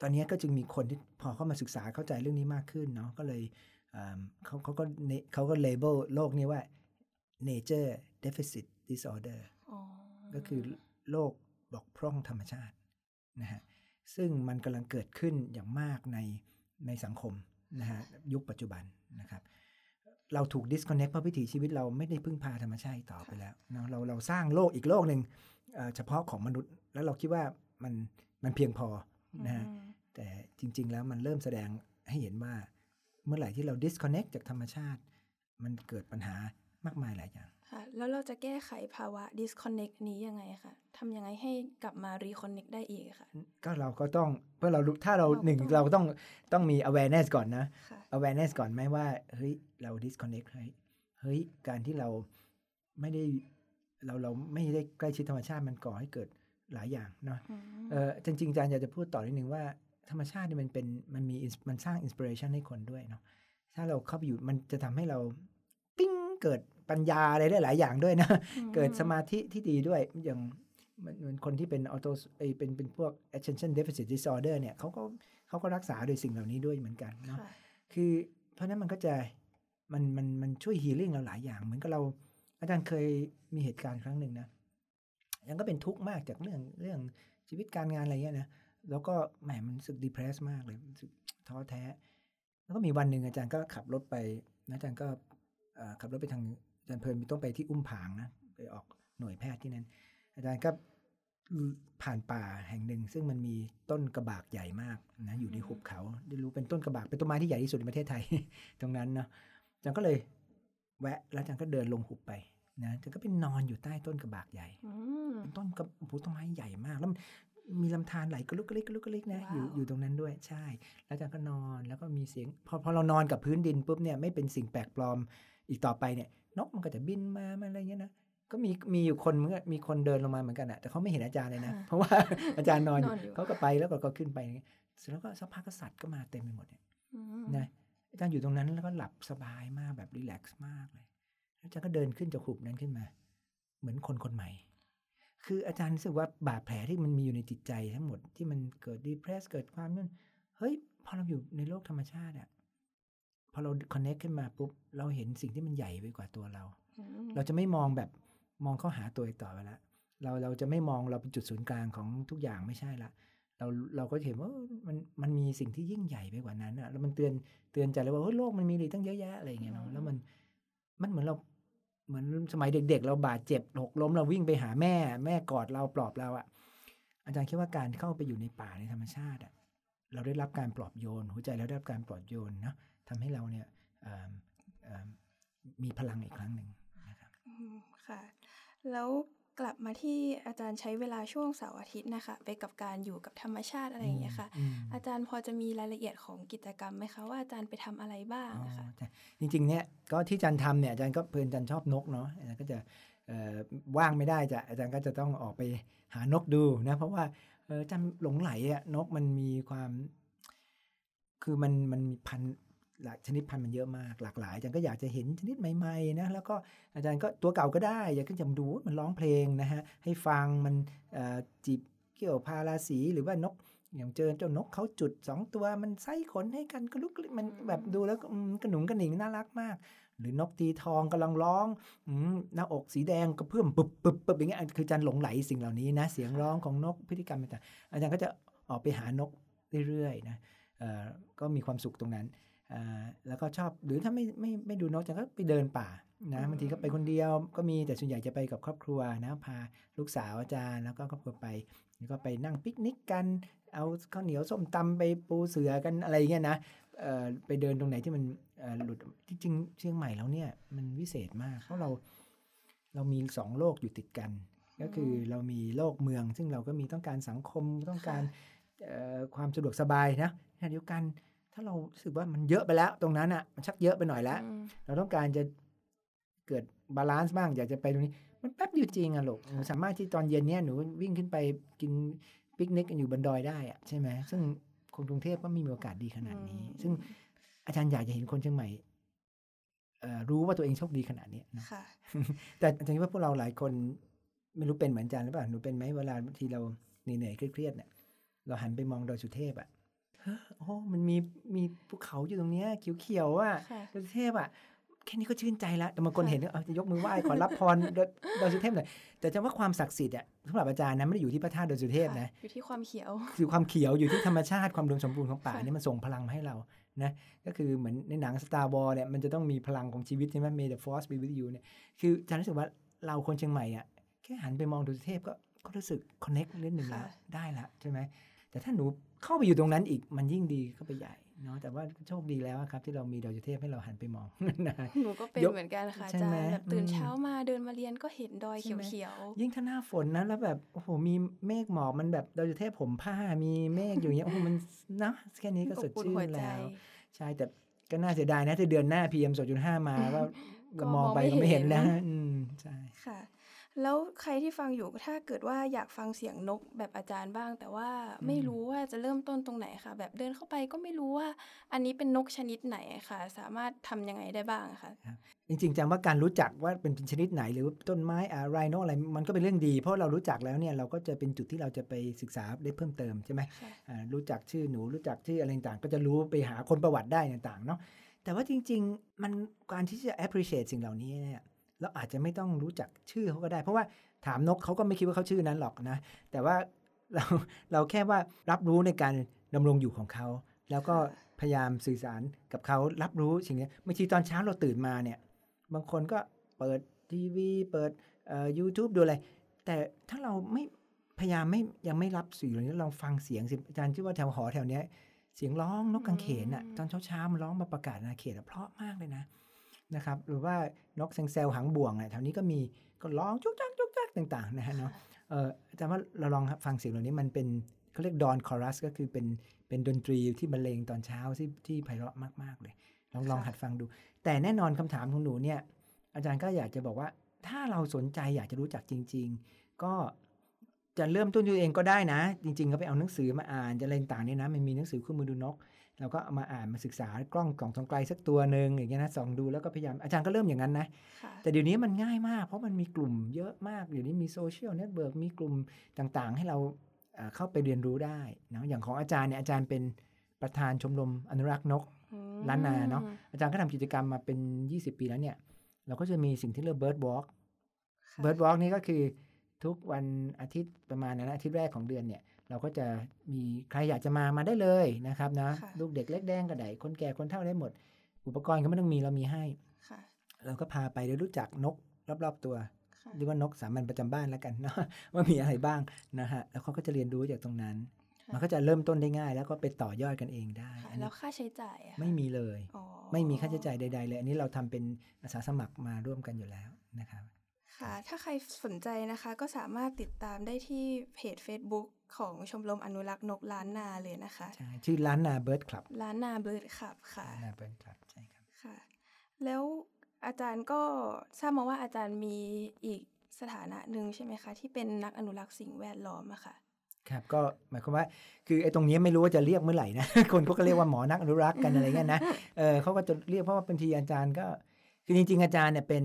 ตอนนี้ก็จึงมีคนที่พอเข้ามาศึกษาเข้าใจเรื่องนี้มากขึ้นเนาะก็เลยอ่าเขาเขาก็เนเขาก็เลเบลโรคนี้ว่า nature deficit disorder อ๋อก็คือโรค บกพร่องธรรมชาตินะฮะซึ่งมันกำลังเกิดขึ้นอย่างมากในในสังคมนะฮะยุคปัจจุบันนะครับเราถูก disconnect เพราะวิถีชีวิตเราไม่ได้พึ่งพาธรรมชาติอีกต่อไปแล้วเนาะเราเราสร้างโลกอีกโลกหนึ่งเอ่อเฉพาะของมนุษย์ แล้วเราคิดว่ามันมันเพียงพอนะฮะอืมแต่จริง ๆ แล้วมันเริ่มแสดงให้เห็นว่าเมื่อไหร่ที่เรา disconnect จากธรรมชาติ มันเกิดปัญหามากมายหลายอย่าง ค่ะ แล้วเราจะแก้ไขภาวะ disconnect นี้ยังไงคะทำยังไงให้กลับมา reconnect ได้อีกค่ะ ก็เราก็ต้องเพื่อเรารู้ถ้าเราเราก็หนึ่งต้องเราต้องต้องมี awareness ก่อนนะค่ะ awareness ก่อนไหมว่า เฮ้ย เรา disconnect เฮ้ยเฮ้ย การที่เราไม่ได้เราเราไม่ได้ใกล้ชิดธรรมชาติมันก่อให้เกิดหลายอย่างเนาะอืมเออจริงๆอาจารย์อยากจะพูดต่อนิดนึงว่าธรรมชาติเนี่ยมันเป็นมันมี ins- มันสร้างอินสปิเรชันให้คนด้วยเนาะถ้าเราเข้าไปอยู่มันจะทำให้เราปิ้งเกิด ปัญญาอะไรได้หลายอย่างด้วยนะ เกิดสมาธิที่ดีด้วยอย่างเหมันเหมือนคนที่เป็นออโตเป็นเป็นพวก attention deficit disorder เนี่ยเขาก็เขาก็รักษาโดยสิ่งเหล่านี้ด้วยเหมือนกันเนาะค่ะคือเพราะฉะนั้นมันก็จะมันมันมันช่วยฮีลิ่งเราหลายอย่าง เหมือนกับเรา อาจารย์เคยมีเหตุการณ์ครั้งหนึ่งนะยังก็เป็นทุกข์มากจากเรื่องเรื่องชีวิตการงานอะไรเงี้ยนะแล้วก็แหมมันรู้สึกดีเพรสมากเลยรู้สึกท้อแท้ แล้วก็มีวันหนึ่งอาจารย์ก็ขับรถไปนะอาจารย์ก็เอ่อขับรถไปทาง อาจารย์เพลินต้องไปที่อุ้มผางนะไปออกหน่วยแพทย์ที่นั่นอาจารย์ก็ผ่านป่าแห่งหนึ่ง ซึ่งมันมีต้นกระบากใหญ่มากนะอยู่ในหุบเขาได้รู้เป็นต้นกระบากเป็นต้นไม้ที่ใหญ่ที่สุดในประเทศไทย ตรงนั้นเนาะอาจารย์ก็เลยแวะแล้วอาจารย์ก็เดินลงหุบไปนะอาจารย์ก็ไปนอนอยู่ใต้ต้นกระบากใหญ่อืมเป็นต้นกระโอ้โหต้นไม้ใหญ่มาก แล้วมันมีลำธารไหลกระลุกกระลิกกระลุกกระลิกนะอยู่ว้าวอยู่ตรงนั้นด้วยใช่ แล้วอาจารย์ก็นอนแล้วก็มีเสียงพอพอเรานอนกับพื้นดินปุ๊บเนี่ยไม่เป็นสิ่งแปลกปลอมอีกต่อไปเนี่ย นกมันก็จะบินมามาอะไรเงี้ยนะก็มีมีอยู่คนเหมือนกันมีคนเดินลงมาเหมือนกันอะแต่เขาไม่เห็นอาจารย์เลยนะ เพราะว่าอาจารย์นอนอยู่นอนอยู่เขาก็ไปแล้วก็ก็ขึ้นไปอย่างเงี้ยเสร็จแล้วก็สักพักก็สัตว์ก็มาเต็มไปหมดเนี่ยอืมนะอาจารย์อยู่ตรงนั้นแล้วก็หลับสบายมากแบบรีแลกซ์มากเลยแล้วอาจารย์ก็เดินขึ้นจากหุบนั้นขึ้นมา เหมือนคนคนใหม่ คืออาจารย์รู้สึกว่าบาดแผลที่มันมีอยู่ในจิตใจทั้งหมดที่มันเกิดดีเพรสเกิดความนั่นเฮ้ยพอเราอยู่ในโลกธรรมชาติอะ พอเราคอนเน c t ขึ้นมาปุ๊บ เราเห็นสิ่งที่มันใหญ่ไปกว่าตัวเราอืมเราจะไม่มองแบบมองเข้าหาตัวอีกต่อไปละเราเราจะไม่มองเราเป็นจุดศูนย์กลางของทุกอย่างไม่ใช่ละเราเราก็จะเห็นว่าเออมันมันมีสิ่งที่ยิ่งใหญ่ไปกว่านั้นอะแล้วมันเตือนเตือนใจเลยว่าเฮ้ยโลกมันมีอะไรตั้งเยอะแยะอะไรอย่างเงี้ยเนาะแล้วมันมันเหมือนเราเหมือนสมัยเด็ก ๆ เราบาดเจ็บหกล้มเราวิ่งไปหาแม่ แม่กอดเราปลอบเราอะอาจารย์คิดว่าการเข้าไปอยู่ในป่าในธรรมชาติอะเราได้รับการปลอบโยนหัวใจเราได้รับการปลอบโยนเนาะ ทำให้เราเนี่ยเอิ่มเอิ่มมีพลังอีกครั้งหนึ่งนะครับอืมค่ะ แล้วกลับมาที่อาจารย์ใช้เวลาช่วงเสาร์อาทิตย์นะคะไปกับการอยู่กับธรรมชาติอะไรอย่างเงี้ยค่ะอืมอาจารย์พอจะมีรายละเอียดของกิจกรรมไหมคะว่าอาจารย์ไปทำอะไรบ้างอ๋อนะคะใช่จริงๆเนี่ยก็ที่อาจารย์ทำเนี่ยอาจารย์ก็เพื่อนอาจารย์ชอบนกเนาะอาจารย์ก็จะเอ่อว่างไม่ได้จะอาจารย์ก็จะต้องออกไปหานกดูนะเพราะว่าเอออาจารย์หลงไหลอะนกมันมีความ คือมันมันมีพันธุ์หลาย ชนิดพันธุ์มันเยอะมากหลากหลายอาจารย์ก็อยากจะเห็นชนิดใหม่ๆนะแล้วก็อาจารย์ก็ตัวเก่าก็ได้ อยากก็จะมาดูมันร้องเพลงนะฮะให้ฟังมันเอ่อจีบเกี่ยวพาราสีหรือว่านกอย่างเจอเจ้านกเขาจุดสองตัวมันไส้ขนให้กันก็ลุกมันแบบดูแล้วก็อืมกระหนุงกระหนิงน่ารักมาก หรือนกตีทองกำลังร้องอืมหน้าอกสีแดงก็เพื่อมปุบปุบปุบอย่างเงี้ยคืออาจารย์หลงไหลสิ่งเหล่านี้นะเสียงร้องของนกพฤติกรรมต่างๆอาจารย์ก็จะออกไปหานกเรื่อยๆนะเอ่อก็มีความสุขตรงนั้นอ่า แล้วก็ชอบหรือถ้าไม่ไม่ไม่ดูนกอาจารย์ก็ไปเดินป่านะบางทีก็ไปคนเดียวก็มีแต่ส่วนใหญ่จะไปกับครอบครัวนะพาลูกสาวอาจารย์แล้วก็ครอบครัวไปแล้วก็ไปนั่งปิกนิกกันเอาข้าวเหนียวส้มตำไปปูเสือกันอะไรอย่างเงี้ยนะเอ่อไปเดินตรงไหนที่มันเอ่อหลุดจริงๆเชียงใหม่แล้วเนี่ยมันวิเศษมากเพราะเราเรามีสองโลกอยู่ติดกัน ก็คือเรามีโลกเมือง ซึ่งเราก็มีต้องการสังคมต้องการเอ่อความสะดวกสบายนะขณะเดียวกัน ถ้าเรารู้สึกว่ามันเยอะไปแล้ว ตรงนั้นอะ มันชักเยอะไปหน่อยแล้วอืมเราต้องการจะเกิด balance บ้าง อยากจะไปตรงนี้ มันแป๊บเดียวจริงอะลูกหนูสามารถที่ตอนเย็นเนี้ยหนูวิ่งขึ้นไปกินปิกนิกกันอยู่บนดอยได้อะใช่ไหมซึ่งคนกรุงเทพก็ไม่มีโอกาสดีขนาดนี้ ซึ่งอาจารย์อยากจะเห็นคนเชียงใหม่เอ่อรู้ว่าตัวเองโชคดีขนาดนี้นะค่ะแต่อาจารย์คิดว่าพวกเราหลายคนไม่รู้เป็นเหมือนอาจารย์หรือเปล่าหนูเป็นไหมเวลาบางทีเราเหนื่อยๆเครียดๆเนี่ยเราหันไปมองดอยสุเทพอะเฮ้ อโอ้มันมีมีภูเขาอยู่ตรงเนี้ยเขียวๆอะค่ะดอยสุเทพอะแค่นี้ก็ชื่นใจละแต่บางคนค่ะเห็นเอาจะยกมือไหว้ขอรับพรดอยดอยสุเทพหน่อยแต่จะว่าความศักดิ์สิทธิ์อะสำหรับอาจารย์นะไม่ได้อยู่ที่พระธาตุดอยสุเทพค่ะนะอยู่ที่ความเขียวคือความเขียวอยู่ที่ธรรมชาติความรวมสมบูรณ์ของป่าค่ะเนี่ยมันส่งพลังมาให้เรานะก็คือเหมือนในหนัง Star Wars เนี่ยมันจะต้องมีพลังของชีวิตใช่ไหม May the Force be with you เนี่ยคืออาจารย์รู้สึกว่าเราคนเชียงใหม่อะแค่หันไปมองดูสุเทพก็ก็รู้สึก connect นิดหนึ่งแล้วค่ะได้ละใช่ไหม แต่ถ้าหนูเข้าไปอยู่ตรงนั้นอีกมันยิ่งดีเข้าไปใหญ่เนาะแต่ว่าโชคดีแล้วครับ ที่เรามีดอยสุเทพให้เราหันไปมองนะหนูก็เป็นยกเหมือนกันค่ะอาใช่จารไหมย์แบบตื่นอืมเช้ามาเดินมาเรียนก็เห็นดอยใช่ไหมเขียวยิ่งถ้าหน้าฝนนะแล้วแบบโอ้โหมีเมฆหมอกมันแบบดอยสุเทพผมผ้ามีเมฆอยู่อย่างเงี้ยโอ้โหมันนะแค่นี้ๆก็สดอบอุ่นชื่หัวนใจแล้ว ใช่แต่ก็น่าเสียดายนะถ้าเดือนหน้า PM 2.5มาก็ก็มองไปมองไม่ก็ไม่เห็นเห็นแล้วอืมใช่ค่ะ แล้วใครที่ฟังอยู่ถ้าเกิดว่าอยากฟังเสียงนกแบบอาจารย์บ้าง แต่ว่าไม่รู้ว่าจะเริ่มต้นตรงไหนค่ะ แบบเดินเข้าไปก็ไม่รู้ว่า อันนี้เป็นนกชนิดไหนค่ะ สามารถทำยังไงได้บ้างคะจริงๆจำว่าการรู้จักว่าเป็นชนิดไหน หรือต้นไม้อะไรโนอะไรมันก็เป็นเรื่องดี เพราะเรารู้จักแล้วเนี่ยเราก็จะเป็นจุดที่เราจะไปศึกษาได้เพิ่มเติมใช่ไหมค่ะอ่ารู้จักชื่อหนูรู้จักชื่ออะไรต่างๆก็จะรู้ไปหาคนประวัติได้ต่างๆเนาะแต่ว่าจริง ๆ มันการที่จะ appreciate สิ่งเหล่านี้เนี่ย เราอาจจะไม่ต้องรู้จักชื่อเขาก็ได้ เพราะว่าถามนกเขาก็ไม่คิดว่าเขาชื่อนั้นหรอกนะ แต่ว่าเราเราแค่ว่ารับรู้ในการดำรงอยู่ของเขา แล้วก็พยายามสื่อสารกับเขารับรู้สิ่งนี้บางทีตอนเช้าเราตื่นมาเนี่ย บางคนก็เปิดทีวี เปิดเอ่อ YouTube ดูอะไร แต่ถ้าเราไม่พยายามไม่ยังไม่รับสื่อเหล่านี้ลองฟังเสียงสิอาจารย์ชื่อว่าแถวหอแถวเนี้ยเสียงร้องนกกังเขนอะอืมตอนเช้าๆมันร้องมาประกาศอาเขตอะเพราะมากเลยนะ นะครับหรือว่านกแซงแซวหางบ่วงอะแถวนี้ก็มีก็ร้องจุกจักจุกจักต่างๆนะฮะเนาะเอออาจารย์ว่าเราลองฟังเสียงเหล่านี้มันเป็นเขาเรียกดอนคอรัสก็คือเป็นเป็นดนตรีที่บรรเลงตอนเช้าที่ที่ไพเราะมากๆเลยลองลองหัดฟังดู แต่แน่นอนคำถามของหนูเนี่ย อาจารย์ก็อยากจะบอกว่าถ้าเราสนใจอยากจะรู้จักจริง ๆ ก็จะเริ่มต้นตัวเองก็ได้นะ จริงๆ ก็ไปเอาหนังสือมาอ่านจะอะไรต่างๆเนี่ยนะ มันมีหนังสือคู่มือดูนก เราก็เอามาอ่านมาศึกษากล้องส่องทางไกลสักตัวหนึ่งอย่างเงี้ยนะส่องดูแล้วก็พยายามอาจารย์ก็เริ่มอย่างนั้นนะค่ะแต่เดี๋ยวนี้มันง่ายมาก เพราะมันมีกลุ่มเยอะมากเดี๋ยวนี้มี social network มีกลุ่มต่างๆ ให้เราเอ่อเข้าไปเรียนรู้ได้นะอย่างของอาจารย์เนี่ยอาจารย์เป็นประธานชมรมอนุรักษ์นกอืมล้านนาเนาะอาจารย์ก็ทำกิจกรรมมาเป็น 20 ปีแล้วเนี่ย เราก็จะมีสิ่งที่เรียก bird walk ค่ะ bird walk นี่ก็คือทุกวันอาทิตย์ประมาณนั้นนะอาทิตย์แรกของเดือนเนี่ย เราก็จะมีใครอยากจะมามาได้เลยนะครับนะค่ะลูกเด็กเล็กแดงกระไดคนแก่คนเฒ่าได้หมด อุปกรณ์ก็ไม่ต้องมีเรามีให้ค่ะเราก็พาไปได้รู้จักนกรอบๆตัวค่ะเรียกว่านกสามัญประจำบ้านแล้วกันเนาะว่ามีอะไรบ้างนะฮะแล้วเขาก็จะเรียนรู้จากตรงนั้น มันก็จะเริ่มต้นได้ง่าย แล้วก็ไปต่อยอดกันเองได้ค่ะอันแล้นี้วค่าใช้จ่ายอะคะไม่มีเลยอ๋อไม่มีค่าใช้จ่ายใด ๆ เลย อันนี้เราทำเป็นอาสาสมัครมาร่วมกันอยู่แล้วนะครับค่ะถ้าใครสนใจนะคะก็สามารถติดตามได้ที่เพจ Facebook ของชมรมอนุรักษ์นกล้านนาเลยนะคะใช่ชื่อร้านนาเบิร์ดคลับล้านนาเบิร์ดขับค่ะร้านนาเบิร์ดคลับใช่ครับค่ะ แล้วอาจารย์ก็ทราบมาว่าอาจารย์มีอีกสถานะหนึ่งใช่ไหมคะ ที่เป็นนักอนุรักษ์สิ่งแวดล้อมอะค่ะครับก็หมายความว่าคือไอ้ตรงนี้ไม่รู้ว่าจะเรียกเมื่อไหร่นะคนเขาก็เรียกว่าหมอนักอนุรักษ์กันอะไรเงี้ยนะเออเขาก็จะเรียกเพราะว่าบางทีอาจารย์ก็ คือจริง ๆ อาจารย์เนี่ยเป็น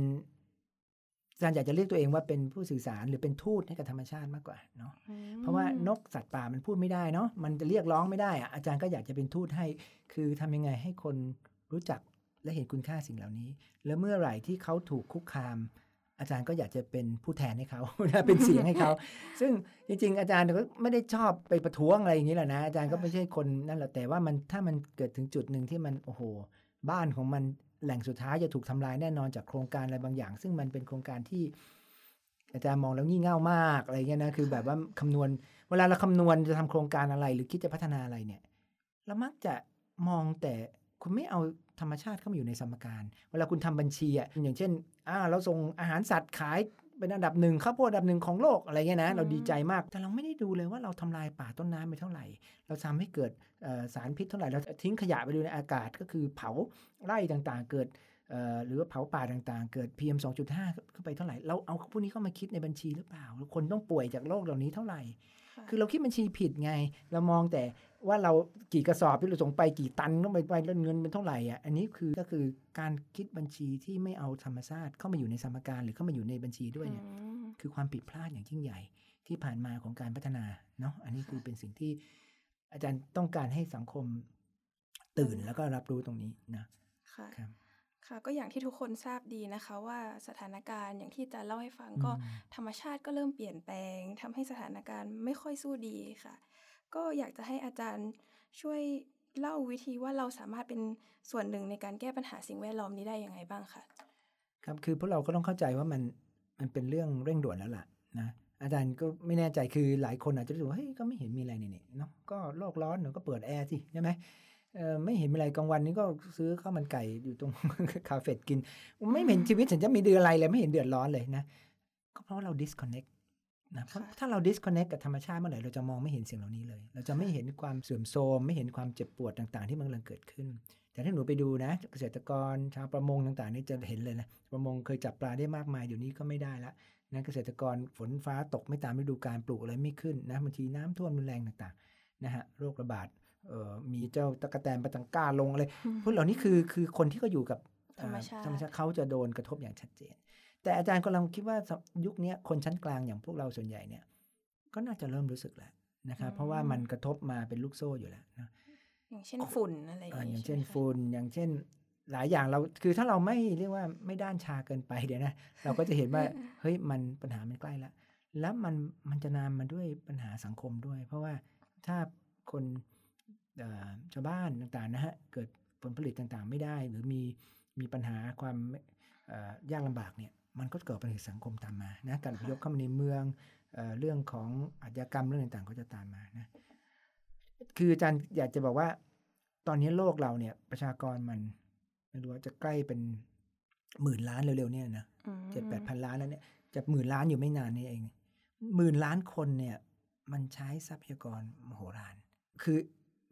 อาจารย์อยากจะเรียกตัวเองว่าเป็นผู้สื่อสารหรือเป็นทูตให้กับธรรมชาติมากกว่าเนาะเพราะว่านกสัตว์ป่ามันพูดไม่ได้เนาะมันจะเรียกร้องไม่ได้อะอาจารย์ก็อยากจะเป็นทูตให้ คือทำยังไงให้คนรู้จักและเห็นคุณค่าสิ่งเหล่านี้ แล้วเมื่อไหร่ที่เขาถูกคุกคาม อาจารย์ก็อยากจะเป็นผู้แทนให้เขาเป็นเสียงให้เขา ซึ่งจริง ๆ อาจารย์ก็ไม่ได้ชอบไปประท้วงอะไรอย่างนี้แหละนะอาจารย์ก็ไม่ใช่คนนั่นแหละแต่ว่ามันถ้ามันเกิดถึงจุดหนึ่งที่มันโอ้โหบ้านของมัน แหล่งสุดท้ายจะถูกทำลายแน่นอนจากโครงการอะไรบางอย่าง ซึ่งมันเป็นโครงการที่ อาจารย์มองแล้วงี่เง่ามากอะไรเงี้ยนะคือแบบว่าคำนวณ เวลาเราคำนวณจะทำโครงการอะไร หรือคิดจะพัฒนาอะไรเนี่ยเรามักจะมองแต่คุณไม่เอาธรรมชาติเข้ามาอยู่ในสมการ เวลาคุณทำบัญชีอะอย่างเช่นอ่าเราส่งอาหารสัตว์ขาย เป็นอันดับหนึ่งข้าวโพดอันดับหนึ่งของโลกอะไรเงี้ยนะอืมเราดีใจมาก แต่เราไม่ได้ดูเลยว่าเราทำลายป่าต้นน้ำไปเท่าไหร่ เราทำให้เกิดเอ่อสารพิษเท่าไหร่ เราทิ้งขยะไปดูในอากาศก็คือเผาไร่ต่างๆ เกิดเอ่อหรือว่าเผาป่าต่างๆ เกิด PM 2.5 ขึ้นไปเท่าไหร่ เราเอาพวกนี้เข้ามาคิดในบัญชีหรือเปล่า คนต้องป่วยจากโรคเหล่านี้เท่าไหร่ค่ะคือเราคิดบัญชีผิดไง เรามองแต่ ว่าเรากี่กระสอบที่เราส่งไปกี่ตันต้องไปไปแล้วเงินเป็นเท่าไหร่อะอันนี้คือก็คือการคิดบัญชีที่ไม่เอาธรรมชาติเข้ามาอยู่ในสมการหรือเข้ามาอยู่ในบัญชีด้วยเนี่ยอืมคือความผิดพลาดอย่างยิ่งใหญ่ที่ผ่านมาของการพัฒนาเนาะอันนี้คือเป็นสิ่งที่อาจารย์ต้องการให้สังคมตื่นแล้วก็รับรู้ตรงนี้นะค่ะครับค่ะก็อย่างที่ทุกคนทราบดีนะคะ ว่าสถานการณ์อย่างที่อาจารย์เล่าให้ฟังก็อืมธรรมชาติก็เริ่มเปลี่ยนแปลงทำให้สถานการณ์ไม่ค่อยสู้ดีค่ะ ก็อยากจะให้อาจารย์ช่วยเล่าวิธีว่าเราสามารถเป็นส่วนหนึ่งในการแก้ปัญหาสิ่งแวดล้อมนี้ได้ยังไงบ้างคะครับคือพวกเราก็ต้องเข้าใจว่ามันมันเป็นเรื่องเร่งด่วนแล้วล่ะนะอาจารย์ก็ไม่แน่ใจคือหลายคนอาจจะรู้สึกว่าเฮ้ยก็ไม่เห็นมีอะไรนี่นี่เนาะก็โลกร้อนหนูก็เปิดแอร์สิใช่ไหมเออไม่เห็นมีอะไรกลางวันนี้ก็ซื้อข้าวมันไก่อยู่ตรงคาเฟ่กิน ไม่เห็นชีวิตฉันจะมีเดืออะไรเลยไม่เห็นเดือดร้อนเลยนะก็เพราะเรา disconnect นะเพราะค่ะถ้าเรา disconnect กับธรรมชาติเมื่อไหร่เราจะมองไม่เห็นสิ่งเหล่านี้เลย เราจะไม่เห็นความเสื่อมโทรมไม่เห็นความเจ็บปวดต่างๆ ที่มันกำลังเกิดขึ้น แต่ถ้าหนูไปดูนะ เกษตรกรชาวประมงต่างๆ นี่จะเห็นเลยนะประมงเคยจับปลาได้มากมายเดี๋ยวนี้ก็ไม่ได้ละนะเกษตรกรฝนฟ้าตกไม่ตามฤดูกาลปลูกอะไรไม่ขึ้นนะบางทีน้ำท่วมรุนแรงต่างๆนะฮะโรคระบาดเอ่อมีเจ้าตะกะแตนปะตังก้าลงอะไรพวกเหล่านี้คือคือคนที่เขาอยู่กับธรรมชาติเอ่อธรรมชาติเขาจะโดนกระทบอย่างชัดเจน แต่อาจารย์กำลังคิดว่ายุคเนี้ยคนชั้นกลางอย่างพวกเราส่วนใหญ่เนี่ย ก็น่าจะเริ่มรู้สึกแล้วนะครับ เพราะว่ามันกระทบมาเป็นลูกโซ่อยู่แล้วนะอย่างเช่นฝุ่นอะไรอย่างอ่านี้อย่างใช่เช่นไหมคะฝุ่นอย่างเช่น หลายอย่างเราคือถ้าเราไม่เรียกว่าไม่ด้านชาเกินไปเดี๋ยวนะเราก็จะเห็นว่าเฮ้ยมันปัญหามันใกล้แล้วแล้วมันมันจะนามมาด้วยปัญหาสังคมด้วย เพราะว่าถ้าคนเอ่อชาวบ้านต่างๆนะฮะเกิดผลผลิตต่างๆ ไม่ได้ หรือมีมีปัญหาความเอ่อยากลำบากเนี่ย มันก็เกิดปัญหาสังคมตามมานะการอพยพเข้ามาในเมืองเออเรื่องของอาชญากรรมเรื่องต่างๆ ก็จะตามมานะคืออาจารย์อยากจะบอกว่า ตอนนี้โลกเราเนี่ย ประชากรมันไม่รู้ว่าจะใกล้เป็นหมื่นล้านเร็วๆเนี่ยนะอืมเจ็ดแปดพันล้านแล้วเนี่ยจะหมื่นล้านอยู่ไม่นานนี้เองหมื่นล้านคนเนี่ย มันใช้ทรัพยากรมโหฬารคือ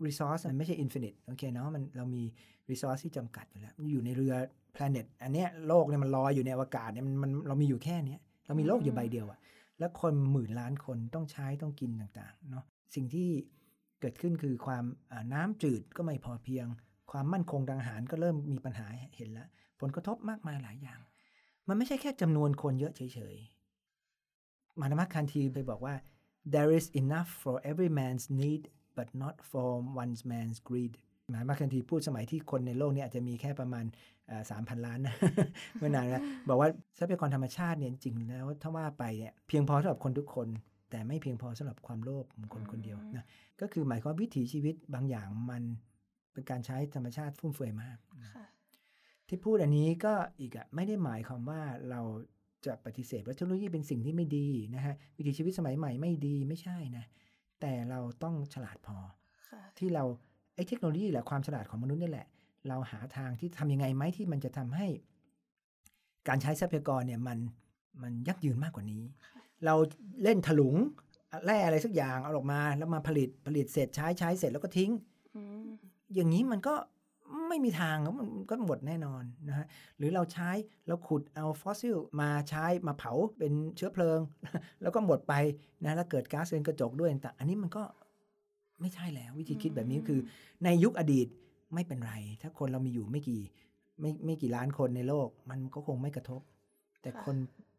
resource มันไม่ใช่ infinite โอเคเนาะมันเรามี resource ที่จำกัดอยู่แล้วอยู่ในเรือ planet อันเนี้ยโลกเนี่ยมันลอยอยู่ในอวกาศเนี่ยมันมันเรามีอยู่แค่เนี้ยเรามีโลกอยู่ใบเดียวอะแล้วคนหมื่นล้านคนต้องใช้ต้องกินต่างๆเนาะสิ่งที่เกิดขึ้นคือความอ่าน้ำจืดก็ไม่พอเพียง ความมั่นคงทางอาหารก็เริ่มมีปัญหาเห็นแล้วผลกระทบมากมายหลายอย่าง มันไม่ใช่แค่จำนวนคนเยอะเฉยๆ มานามัคคันทีไปบอกว่า there is enough for every man's need but not for one man's greed มานามัคคันทีพูดสมัยที่คนในโลกนี้อาจจะมีแค่ประมาณสามพันล้านนะเมื่อนานแล้วบอกว่าทรัพยากรธรรมชาติเนี่ยจริงๆแล้วถ้าว่าไปเนี่ยเพียงพอสำหรับคนทุกคน แต่ไม่เพียงพอสำหรับความโลภของคนคนเดียวนะก็คือหมายความว่าวิถีชีวิตบางอย่างมันเป็นการใช้ธรรมชาติฟุ่มเฟือยมากค่ะที่พูดอันนี้ก็อีกอะไม่ได้หมายความว่าเราจะปฏิเสธว่าเทคโนโลยีเป็นสิ่งที่ไม่ดีนะฮะวิถีชีวิตสมัยใหม่ไม่ดีไม่ใช่นะแต่เราต้องฉลาดพอค่ะที่เรา ไอ้เทคโนโลยีแหละความฉลาดของมนุษย์นี่แหละ เราหาทางที่ทำยังไงไหมที่มันจะทำให้ การใช้ทรัพยากรเนี่ยมันมันยั่งยืนมากกว่านี้ เราเล่นถลุงแร่อะไรสักอย่างเอาออกมา แล้วมาผลิตผลิตเสร็จใช้ใช้เสร็จแล้วก็ทิ้งอืมอย่างนี้มันก็ไม่มีทางครับมันก็หมดแน่นอนนะฮะหรือเราใช้เราขุดเอาฟอสซิลมาใช้มาเผาเป็นเชื้อเพลิง แล้วก็หมดไปนะแล้วเกิดก๊าซเรือนกระจกด้วยต่างอันนี้มันก็ ไม่ใช่แล้ว วิธีคิดแบบนี้คือ ในยุคอดีตไม่เป็นไร ถ้าคนเรามีอยู่ไม่กี่ไม่ไม่กี่ล้านคนในโลก มันก็คงไม่กระทบ แต่คน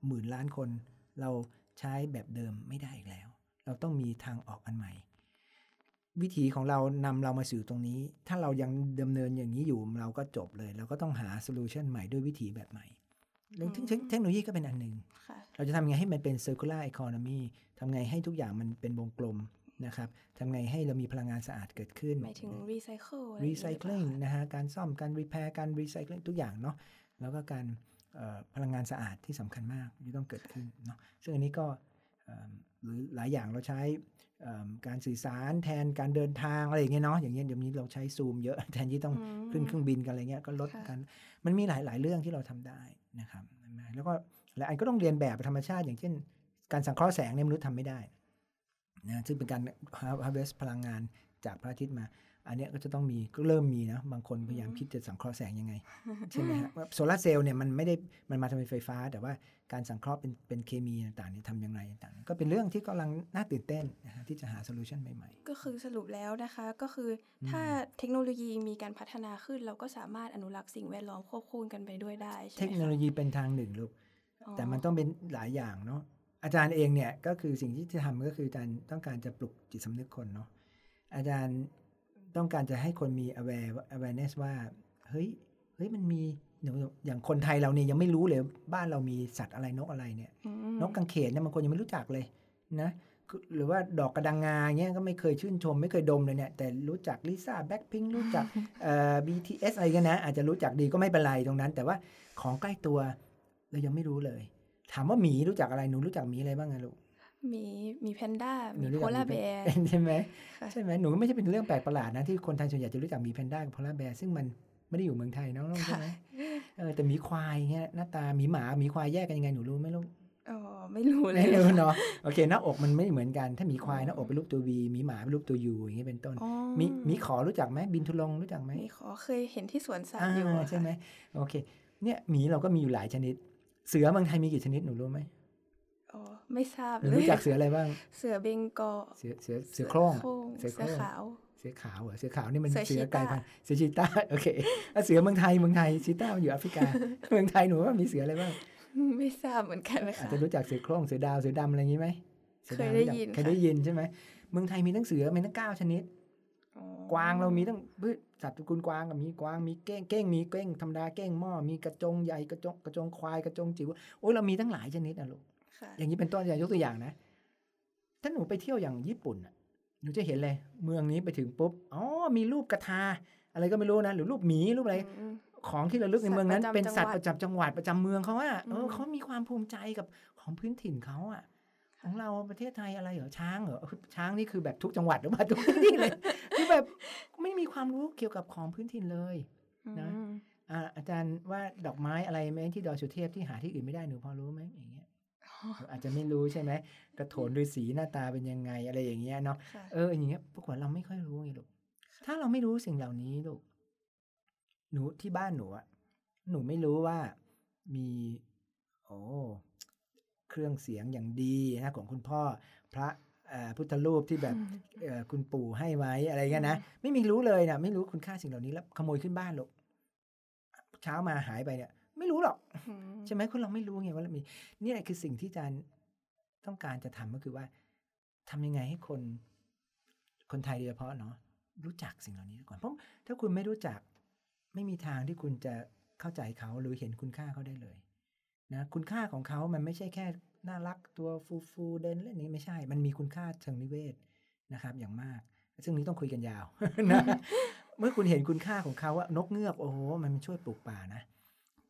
หมื่นล้านคน เราใช้แบบเดิมไม่ได้อีกแล้ว เราต้องมีทางออกอันใหม่ วิถีของเรานำเรามาสู่ตรงนี้ ถ้าเรายังดำเนินอย่างนี้อยู่เราก็จบเลย เราก็ต้องหา solution ใหม่ด้วยวิธีแบบใหม่เรื่องเทคเทคโนโลยีก็เป็นอันหนึ่งค่ะเราจะทำไงให้มันเป็น circular economy ทำไงให้ทุกอย่างมันเป็นวงกลม นะครับทำไงให้เรามีพลังงานสะอาดเกิดขึ้นหมายถึง recycle recycling นะฮะการซ่อมการ repair การ recycling ทุกอย่างเนาะแล้วก็การเอ่อพลังงานสะอาดที่สำคัญมากที่ต้องเกิดขึ้นเนาะซึ่งอันนี้ก็เอิ่มหรือหลายอย่างเราใช้เอิ่มการสื่อสารแทนการเดินทางอะไรอย่างเงี้ยเนาะอย่างเงี้ยเดี๋ยวนี้เราใช้ซูมเยอะแทนที่ต้องขึ้นเครื่องบินกันอะไรเงี้ยก็ลดกันมันมีหลายหลายเรื่องที่เราทำได้นะครับแล้วก็หลายอันก็ต้องเรียนแบบธรรมชาติ อย่างเช่น การสังเคราะห์แสงเนี่ยมนุษย์ทำไม่ได้ นะซึ่งเป็นการ harvest พลังงานจากพระอาทิตย์มา อันเนี้ยก็จะต้องมีก็เริ่มมีนะบางคนพยายามคิดจะสังเคราะห์แสงยังไง ใช่ไหมฮะโซลาร์เซลล์เนี่ยมันไม่ได้มันมาทำเป็นไฟฟ้า แต่ว่าการสังเคราะห์เป็นเป็นเคมีต่างๆเนี่ยทำอย่างไรต่างๆ ก็เป็นเรื่องที่กำลังน่าตื่นเต้นนะฮะที่จะหาโซลูชันใหม่ก็คือสรุปแล้วนะคะ ก็คืออถ้าเทคโนโลยีมีการพัฒนาขึ้น เราก็สามารถอนุรักษ์สิ่งแวดล้อมควบคู่กันไปด้วยได้ๆใช่เทไหมคโนโลคะยีเป็นทางหนึ่งลูกอ๋อแต่มันต้องเป็นหลายอย่างเนาะ อาจารย์เองเนี่ยก็คือสิ่งที่จะทำก็คือการต้องการจะปลุกจิตสำนึกคนเนาะอาจารย์ต้องการจะให้คนมี aware awareness ว่าเฮ้ยเฮ้ยมันมีหนูอย่างคนไทยเราเนี่ยยังไม่รู้เลยบ้านเรามีสัตว์อะไรนกอะไรเนี่ยอืมนกกังเขนเนี่ยบางคนยังไม่รู้จักเลยนะคือหรือว่าดอกกระดังงาเงี้ยก็ไม่เคยชื่นชม ไม่เคยดมเลยเนี่ย แต่รู้จักลิซ่าแบ็คพิงรู้จักเอ่อ BTS อะไรกันนะ อาจจะรู้จักดีก็ไม่เป็นไรตรงนั้น แต่ว่าของใกล้ตัวเรายังไม่รู้เลย ถามว่าหมีรู้จักอะไรหนูรู้จักหมีอะไรบ้างไงลูกมีมีแพนด้าหนูมีรู้โพจักลาหแบมีร์แพนใช่ไหมค่ะใช่ไหมหนูก็ไม่ใช่เป็นเรื่องแปลกประหลาดนะที่คนไทยส่วนใหญ่จะรู้จักหมีแพนด้ากับ polar bear ซึ่งมันไม่ได้อยู่เมืองไทยเนาะใช่ไหมเออแต่หมีควายเงี้ยหน้าตาหมีหมาหมีควายแยกกันยังไงหนูรู้ไหมลูกอ๋อไม่รู้เลย ไม่รู้เนาะโอเคหน้าอกมันไม่เหมือนกัน ถ้าหมีควายหน้าอกเป็นรูปตัว V หมีหมาเป็นรูปตัว U อย่างเงี้ยเป็นต้นอ๋อหมีหมีขอรู้จักไหมบินตุรงรู้จักไหมมีขอเคยเห็นที่สวนสัตว์อ่าอยู่อะใช่ไหมค่ะโอเค เนี่ยหมีเราก็มีอยู่หลายชนิด เสือเมืองไทยมีกี่ชนิดหนูรู้ไหมไม่ทราบหนูเลยรู้จักเสืออะไรบ้าง เสือเบงกอลเสือเสือเสือโคร่งเสือโคร่งขาว เสือขาวเหรอเสือขาวนี่มันเสือเสือชีกลาต้ายพันธุ์เสือชีต้าโอเคแล้วเสือเมืองไทยเมืองไทยชีต้ามันอยู่แอฟริกา เมืองไทยหนูว่ามีเสืออะไรบ้างไม่ทราบเหมือนกันนะอาจคะจะรู้จักเสือโคร่งเสือดาวเสือดำอะไรอย่างนี้ไหมสือเคยวได้รู้จักยินเคยค่ะได้ยินใช่ไหมเมืองไทยมีทั้งเสือมีทั้งเก้าชนิดอ๋อกวางเรามีทั้งพืช สัตว์ตระกูลกวางกับมีกวางมีเก้งเก้งมีเก้งธรรมดาเก้งหม้อมีกระจงใหญ่กระจงกระจงควายกระจงจิ๋วโอ้ยเรามีตั้งหลายชนิดนะลูกค่ะอย่างนี้เป็นต้นอย่างยกตัวอย่างนะ ถ้าหนูไปเที่ยวอย่างญี่ปุ่นน่ะหนูจะเห็นเลย เมืองนี้ไปถึงปุ๊บอ๋อมีรูปกระทา อะไรก็ไม่รู้นะหรือรูปหมีรูปอะไรอืมของที่ระลึกในเมืองนั้นสัตว์ประจำเป็นสัตว์จังหวัดประจำจังหวัดประจำเมืองเขาอะเอออืมเขามีความภูมิใจกับของพื้นถิ่นเขาอะ ของเราประเทศไทยอะไรเหรอช้างเหรอช้างนี่คือแบบทุกจังหวัดหรือว่าทุกที่เลยคือแบบไม่มีความรู้เกี่ยวกับของพื้นถิ่นเลยนะอืมอ่าอาจารย์ว่าดอกไม้อะไรไหมที่ดอยสุเทพที่หาที่อื่นไม่ได้หนูพอรู้ไหมอย่างเงี้ยอาจจะไม่รู้ใช่ไหมกระโถนฤาษีหน้าตาเป็นยังไงอะไรอย่างเงี้ยเนาะค่ะเอออย่างเงี้ยปรากฏเราไม่ค่อยรู้ไงลูกถ้าเราไม่รู้สิ่งเหล่านี้ลูกหนูที่บ้านหนูอะหนูไม่รู้ว่ามี โอ้ เครื่องเสียงอย่างดีนะของคุณพ่อพระเอ่อพุทธรูปที่แบบเอ่อคุณปู่ให้ไว้อะไรเงี้ยนะไม่มีรู้เลยนะไม่รู้คุณค่าสิ่งเหล่านี้แล้วขโมยขึ้นบ้านลูกเช้ามาหายไปเนี่ย ไม่รู้หรอกอืมใช่ไหมคนเราไม่รู้ไงว่าเรามีนี่แหละคือสิ่งที่อาจารย์ต้องการจะทำก็คือว่าทำยังไงให้คน คนไทยโดยเฉพาะเนาะรู้จักสิ่งเหล่านี้ก่อนเพราะถ้าคุณไม่รู้จัก ไม่มีทางที่คุณจะเข้าใจเขาหรือเห็นคุณค่าเขาได้เลย นะคุณค่าของเขามันไม่ใช่แค่น่ารักตัวฟูฟูเดินเล่นนี้ไม่ใช่ มันมีคุณค่าเชิงนิเวศนะครับ อย่างมาก ซึ่งนี้ต้องคุยกันยาวนะเมื่อคุณเห็นคุณค่าของเขาว่านกเงือกโอ้โหมันช่วยปลูกป่านะ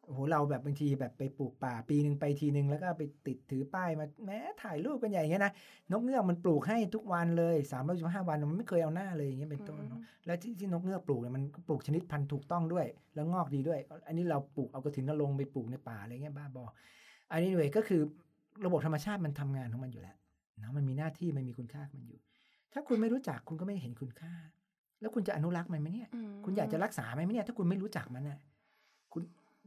โอ้โหเราแบบบางทีแบบไปปลูกป่าปีหนึ่งไปทีหนึ่งแล้วก็ไปติดถือป้ายมาแม้ถ่ายรูปกันใหญ่อย่างเงี้ยนะนกเงือกมันปลูกให้ทุกวันเลยสามร้อยห้าวันมันไม่เคยเอาหน้าเลยอย่างเงี้ยเป็นต้นเนาะแล้วที่ที่นกเงือกปลูกเนี่ยมันปลูกชนิดพันธุ์ถูกต้องด้วย แล้วงอกดีด้วย อันนี้เราปลูกเอากระถิ่นนรงค์ไปปลูกในป่าอะไรเงี้ยบ้าบออันนี้เลยก็คือระบบธรรมชาติมันทำงานของมันอยู่แล้วเนาะมันมีหน้าที่มันมีคุณค่าของมันอยู่ ถ้าคุณไม่รู้จักคุณก็ไม่เห็นคุณค่า แล้วคุณจะอนุรักษ์มันไหมเนี่ยอืมคุณอยากจะรักษาไหมเนี่ย ถ้าคุณไม่รู้จักมันน่ะ คุณ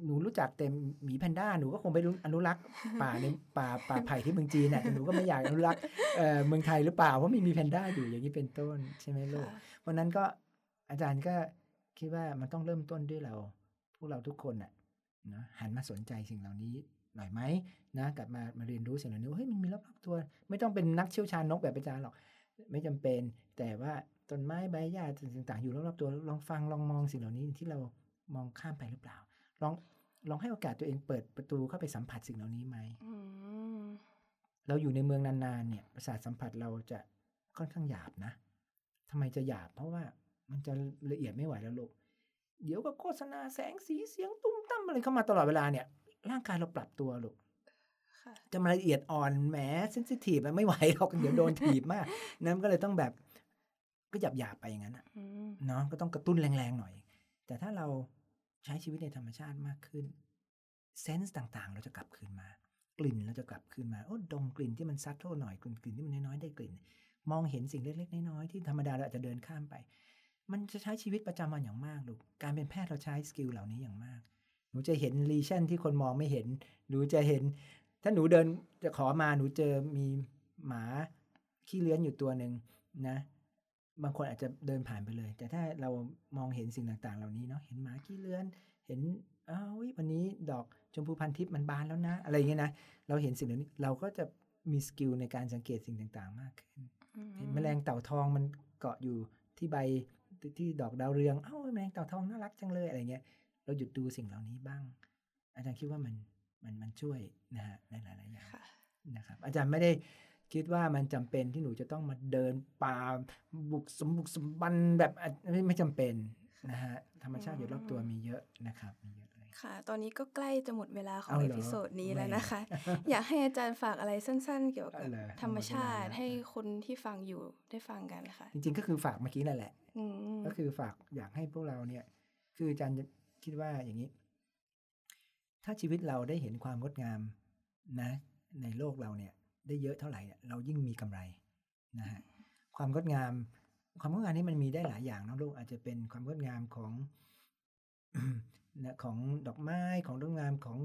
หนูรู้จักแต่หมีแพนด้าหนูก็คงไปอนุรักษ์ป่าในป่าป่าไผ่ที่เมืองจีนน่ะแต่หนูก็ไม่อยากอนุรักษ์เอ่อเมืองไทยหรือเปล่าเพราะไม่มีแพนด้าอยู่อย่างนี้เป็นต้นใช่ไหมลูกค่ะเพราะนั้นก็อาจารย์ก็คิดว่ามันต้องเริ่มต้นด้วยเรา พวกเราทุกคนน่ะนะหันมาสนใจสิ่งเหล่านี้หน่อยไหมนะกลับมามาเรียนรู้สิ่งเหล่านี้ว่าเฮ้ยมันมีรอบๆตัว ไม่ต้องเป็นนักเชี่ยวชาญนกแบบอาจารย์หรอก ไม่จำเป็น แต่ว่าต้นไม้ใบหญ้าสิ่งต่างๆ อยู่รอบๆตัวลองฟังลองมองสิ่งเหล่านี้ที่เรามองข้ามไปหรือเปล่า ลองลองให้โอกาสตัวเองเปิดประตูเข้าไปสัมผัสสิ่งเหล่านี้ไหมอืมเราอยู่ในเมืองนานๆเนี่ยประสาทสัมผัสเราจะค่อนข้างหยาบนะทำไมจะหยาบ เพราะว่ามันจะละเอียดไม่ไหวแล้วลูกเดี๋ยวก็โฆษณาแสงสีเสียงตุ้มตั้มอะไรเข้ามาตลอดเวลาเนี่ย ร่างกายเราปรับตัวลูกค่ะจะมาละเอียดอ่อนแหมเซนซิทีฟไม่ไหวหรอกเดี๋ยวโดนถีบมาก นั้นก็เลยต้องแบบก็หยาบหยาบๆไปอย่างนั้นอะอืมเนาะก็ต้องกระตุ้นแรงๆหน่อย แต่ถ้าเรา ใช้ชีวิตในธรรมชาติมากขึ้นเซนส์ต่างๆ เราจะกลับคืนมา กลิ่นเราจะกลับคืนมาโอ้ดมกลิ่นที่มัน subtle หน่อยกลิ่นกลิ่นที่มันน้อยๆได้กลิ่น มองเห็นสิ่งเล็กๆน้อยๆที่ธรรมดาเราอาจจะเดินข้ามไป มันจะใช้ชีวิตประจำวันอย่างมากลูกการเป็นแพทย์เราใช้ skill เหล่านี้อย่างมากหนูจะเห็น lesion ที่คนมองไม่เห็น หนูจะเห็น ถ้าหนูเดินจะขอมาหนูเจอมีหมาขี้เรื้อนอยู่ตัวหนึ่งนะ บางคนอาจจะเดินผ่านไปเลย แต่ถ้าเรามองเห็นสิ่งต่างๆ เหล่านี้เนาะเห็นหมาขี้เรื้อน เห็นอ้าวอุ๊ยวันนี้ดอกชมพูพันทิพย์มันบานแล้วนะ อะไรอย่างเงี้ยนะเราเห็นสิ่งเหล่านี้เราก็จะมีสกิลในการสังเกตสิ่งต่างๆ มากขึ้นอืมเห็นแมลงเต่าทองมันเกาะอยู่ที่ใบที่ที่ดอกดาวเรืองเอ้าแมลงเต่าทองน่ารักจังเลยอะไรเงี้ยเราหยุดดูสิ่งเหล่านี้บ้าง อาจารย์คิดว่ามันมันมันช่วยนะฮะในหลายๆอย่างค่ะนะครับ อาจารย์ไม่ได้ คิดว่ามันจำเป็นที่หนูจะต้องมาเดินป่าบุกสมบุกสมบันแบบอะไม่ไม่จำเป็นนะฮะธรรมชาติอยู่รอบตัวมีเยอะนะครับมีเยอะเลยค่ะ ตอนนี้ก็ใกล้จะหมดเวลาของเอาเหรอ episode นี้แล้วแหม่นะคะ อยากให้อาจารย์ฝากอะไรสั้นๆ เกี่ยวกับเอาเหรอธรรมชาติหมดเวลาแล้วให้คนที่ฟังอยู่ได้ฟังกันค่ะ จริงๆก็คือฝากเมื่อกี้นั่นแหละอืมก็คือฝากอยากให้พวกเราเนี่ย คืออาจารย์จะคิดว่าอย่างนี้ ถ้าชีวิตเราได้เห็นความงดงามนะ ในโลกเราเนี่ย ได้เยอะเท่าไหร่เรายิ่งมีกำไรนะฮะความงดงาม ความงดงามนี้มันมีได้หลายอย่างนะลูกอาจจะเป็นความงดงามของของดอกไม้ของงดงามของ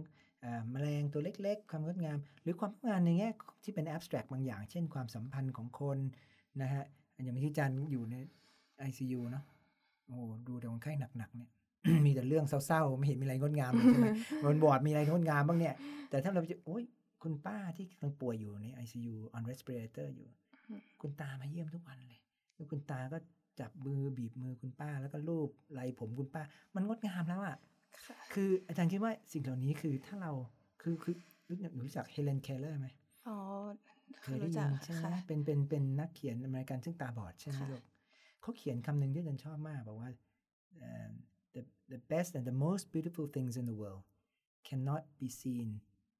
อ่าแมลงตัวเล็ก ๆ ความงดงาม หรือความงดงามในแง่ที่เป็น abstract บางอย่าง เช่นความสัมพันธ์ของคนนะฮะอย่างที่จันอยู่ใน ICU เนาะโอ้ดูแต่คนไข้หนักๆเนี่ยมีแต่เรื่องเศร้าๆ ไม่เห็นมีอะไรงดงามเลยใช่ไหมบนบอร์ดมีอะไรงดงามบ้างเนี่ย แต่ถ้าเราจะโอ้ย คุณป้าที่กำลังป่วยอยู่ใน ICU on respirator อยู่ คุณตามาเยี่ยมทุกวันเลยแล้วคุณตาก็จับมือบีบมือคุณป้าแล้วก็ลูบไหล่ผมคุณป้า มันงดงามแล้วอะ่ะค่ะคืออาจารย์คิดว่าสิ่งเหล่านี้คือถ้าเราคือคือรู้จักรู้จัก Helen Keller ไหมอ๋อเคยได้รู้จักใช่ไหมคะเป็นเป็นเป็นนักเขียนอเมริกันซึ่งตาบอดใช่ไหมค่ะลูกเขาเขียนคำหนึ่งที่อาจารย์ชอบมากบอกว่าเอ่อ the the best and the most beautiful things in the world cannot be seen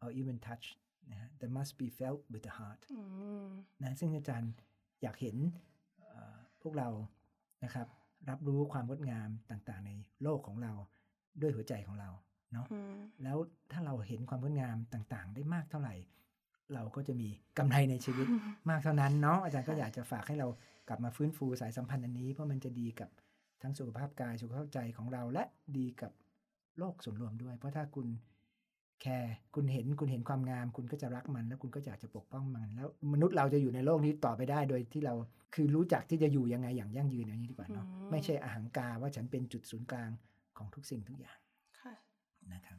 or even touched นะฮะ they must be felt with the heart อืมนะซึ่งอาจารย์อยากเห็นเอ่อพวกเรานะครับ รับรู้ความงดงามต่างๆ ในโลกของเราด้วยหัวใจของเราเนาะอืมแล้วถ้าเราเห็นความงดงามต่างๆ ได้มากเท่าไหร่ เราก็จะมีกำไรในชีวิตมากเท่านั้นเนาะอาจารย์ก็อยากจะฝากให้เรากลับมาฟื้นฟูสายสัมพันธ์อันนี้ เพราะมันจะดีกับทั้งสุขภาพกายสุขภาพใจของเราและดีกับโลกส่วนรวมด้วย เพราะถ้าคุณ แคร์คุณเห็นคุณเห็นความงาม คุณก็จะรักมัน แล้วคุณก็อยากจะปกป้องมัน แล้วมนุษย์เราจะอยู่ในโลกนี้ต่อไปได้โดยที่เราคือรู้จักที่จะอยู่ยังไงอย่างยั่งยืนอย่างนี้ดีกว่าเนาะอืมไม่ใช่อาหังการว่าฉันเป็นจุดศูนย์กลางของทุกสิ่งทุกอย่างค่ะนะครับ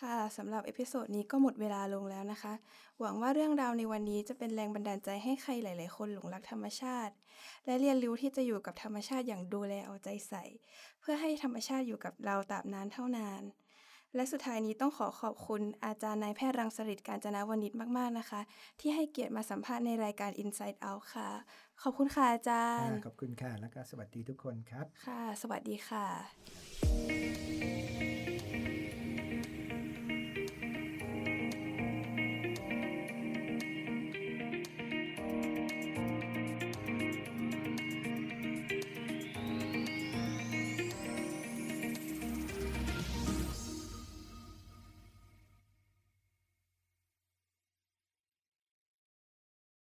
ค่ะสำหรับ episode นี้ก็หมดเวลาลงแล้วนะคะ หวังว่าเรื่องราวในวันนี้จะเป็นแรงบันดาลใจให้ใครหลาย ๆ คนหลงรักธรรมชาติ และเรียนรู้ที่จะอยู่กับธรรมชาติอย่างดูแลเอาใจใส่ เพื่อให้ธรรมชาติอยู่กับเราตราบนานเท่านาน และสุดท้ายนี้ต้องขอขอบคุณอาจารย์นายแพทย์รังสฤษการจนาวนิชมาก ๆ นะคะ ที่ให้เกียรติมาสัมภาษณ์ในรายการ Inside Out ค่ะ ขอบคุณค่ะอาจารย์ ขอบคุณค่ะ แล้วก็สวัสดีทุกคนครับ ค่ะ สวัสดีค่ะ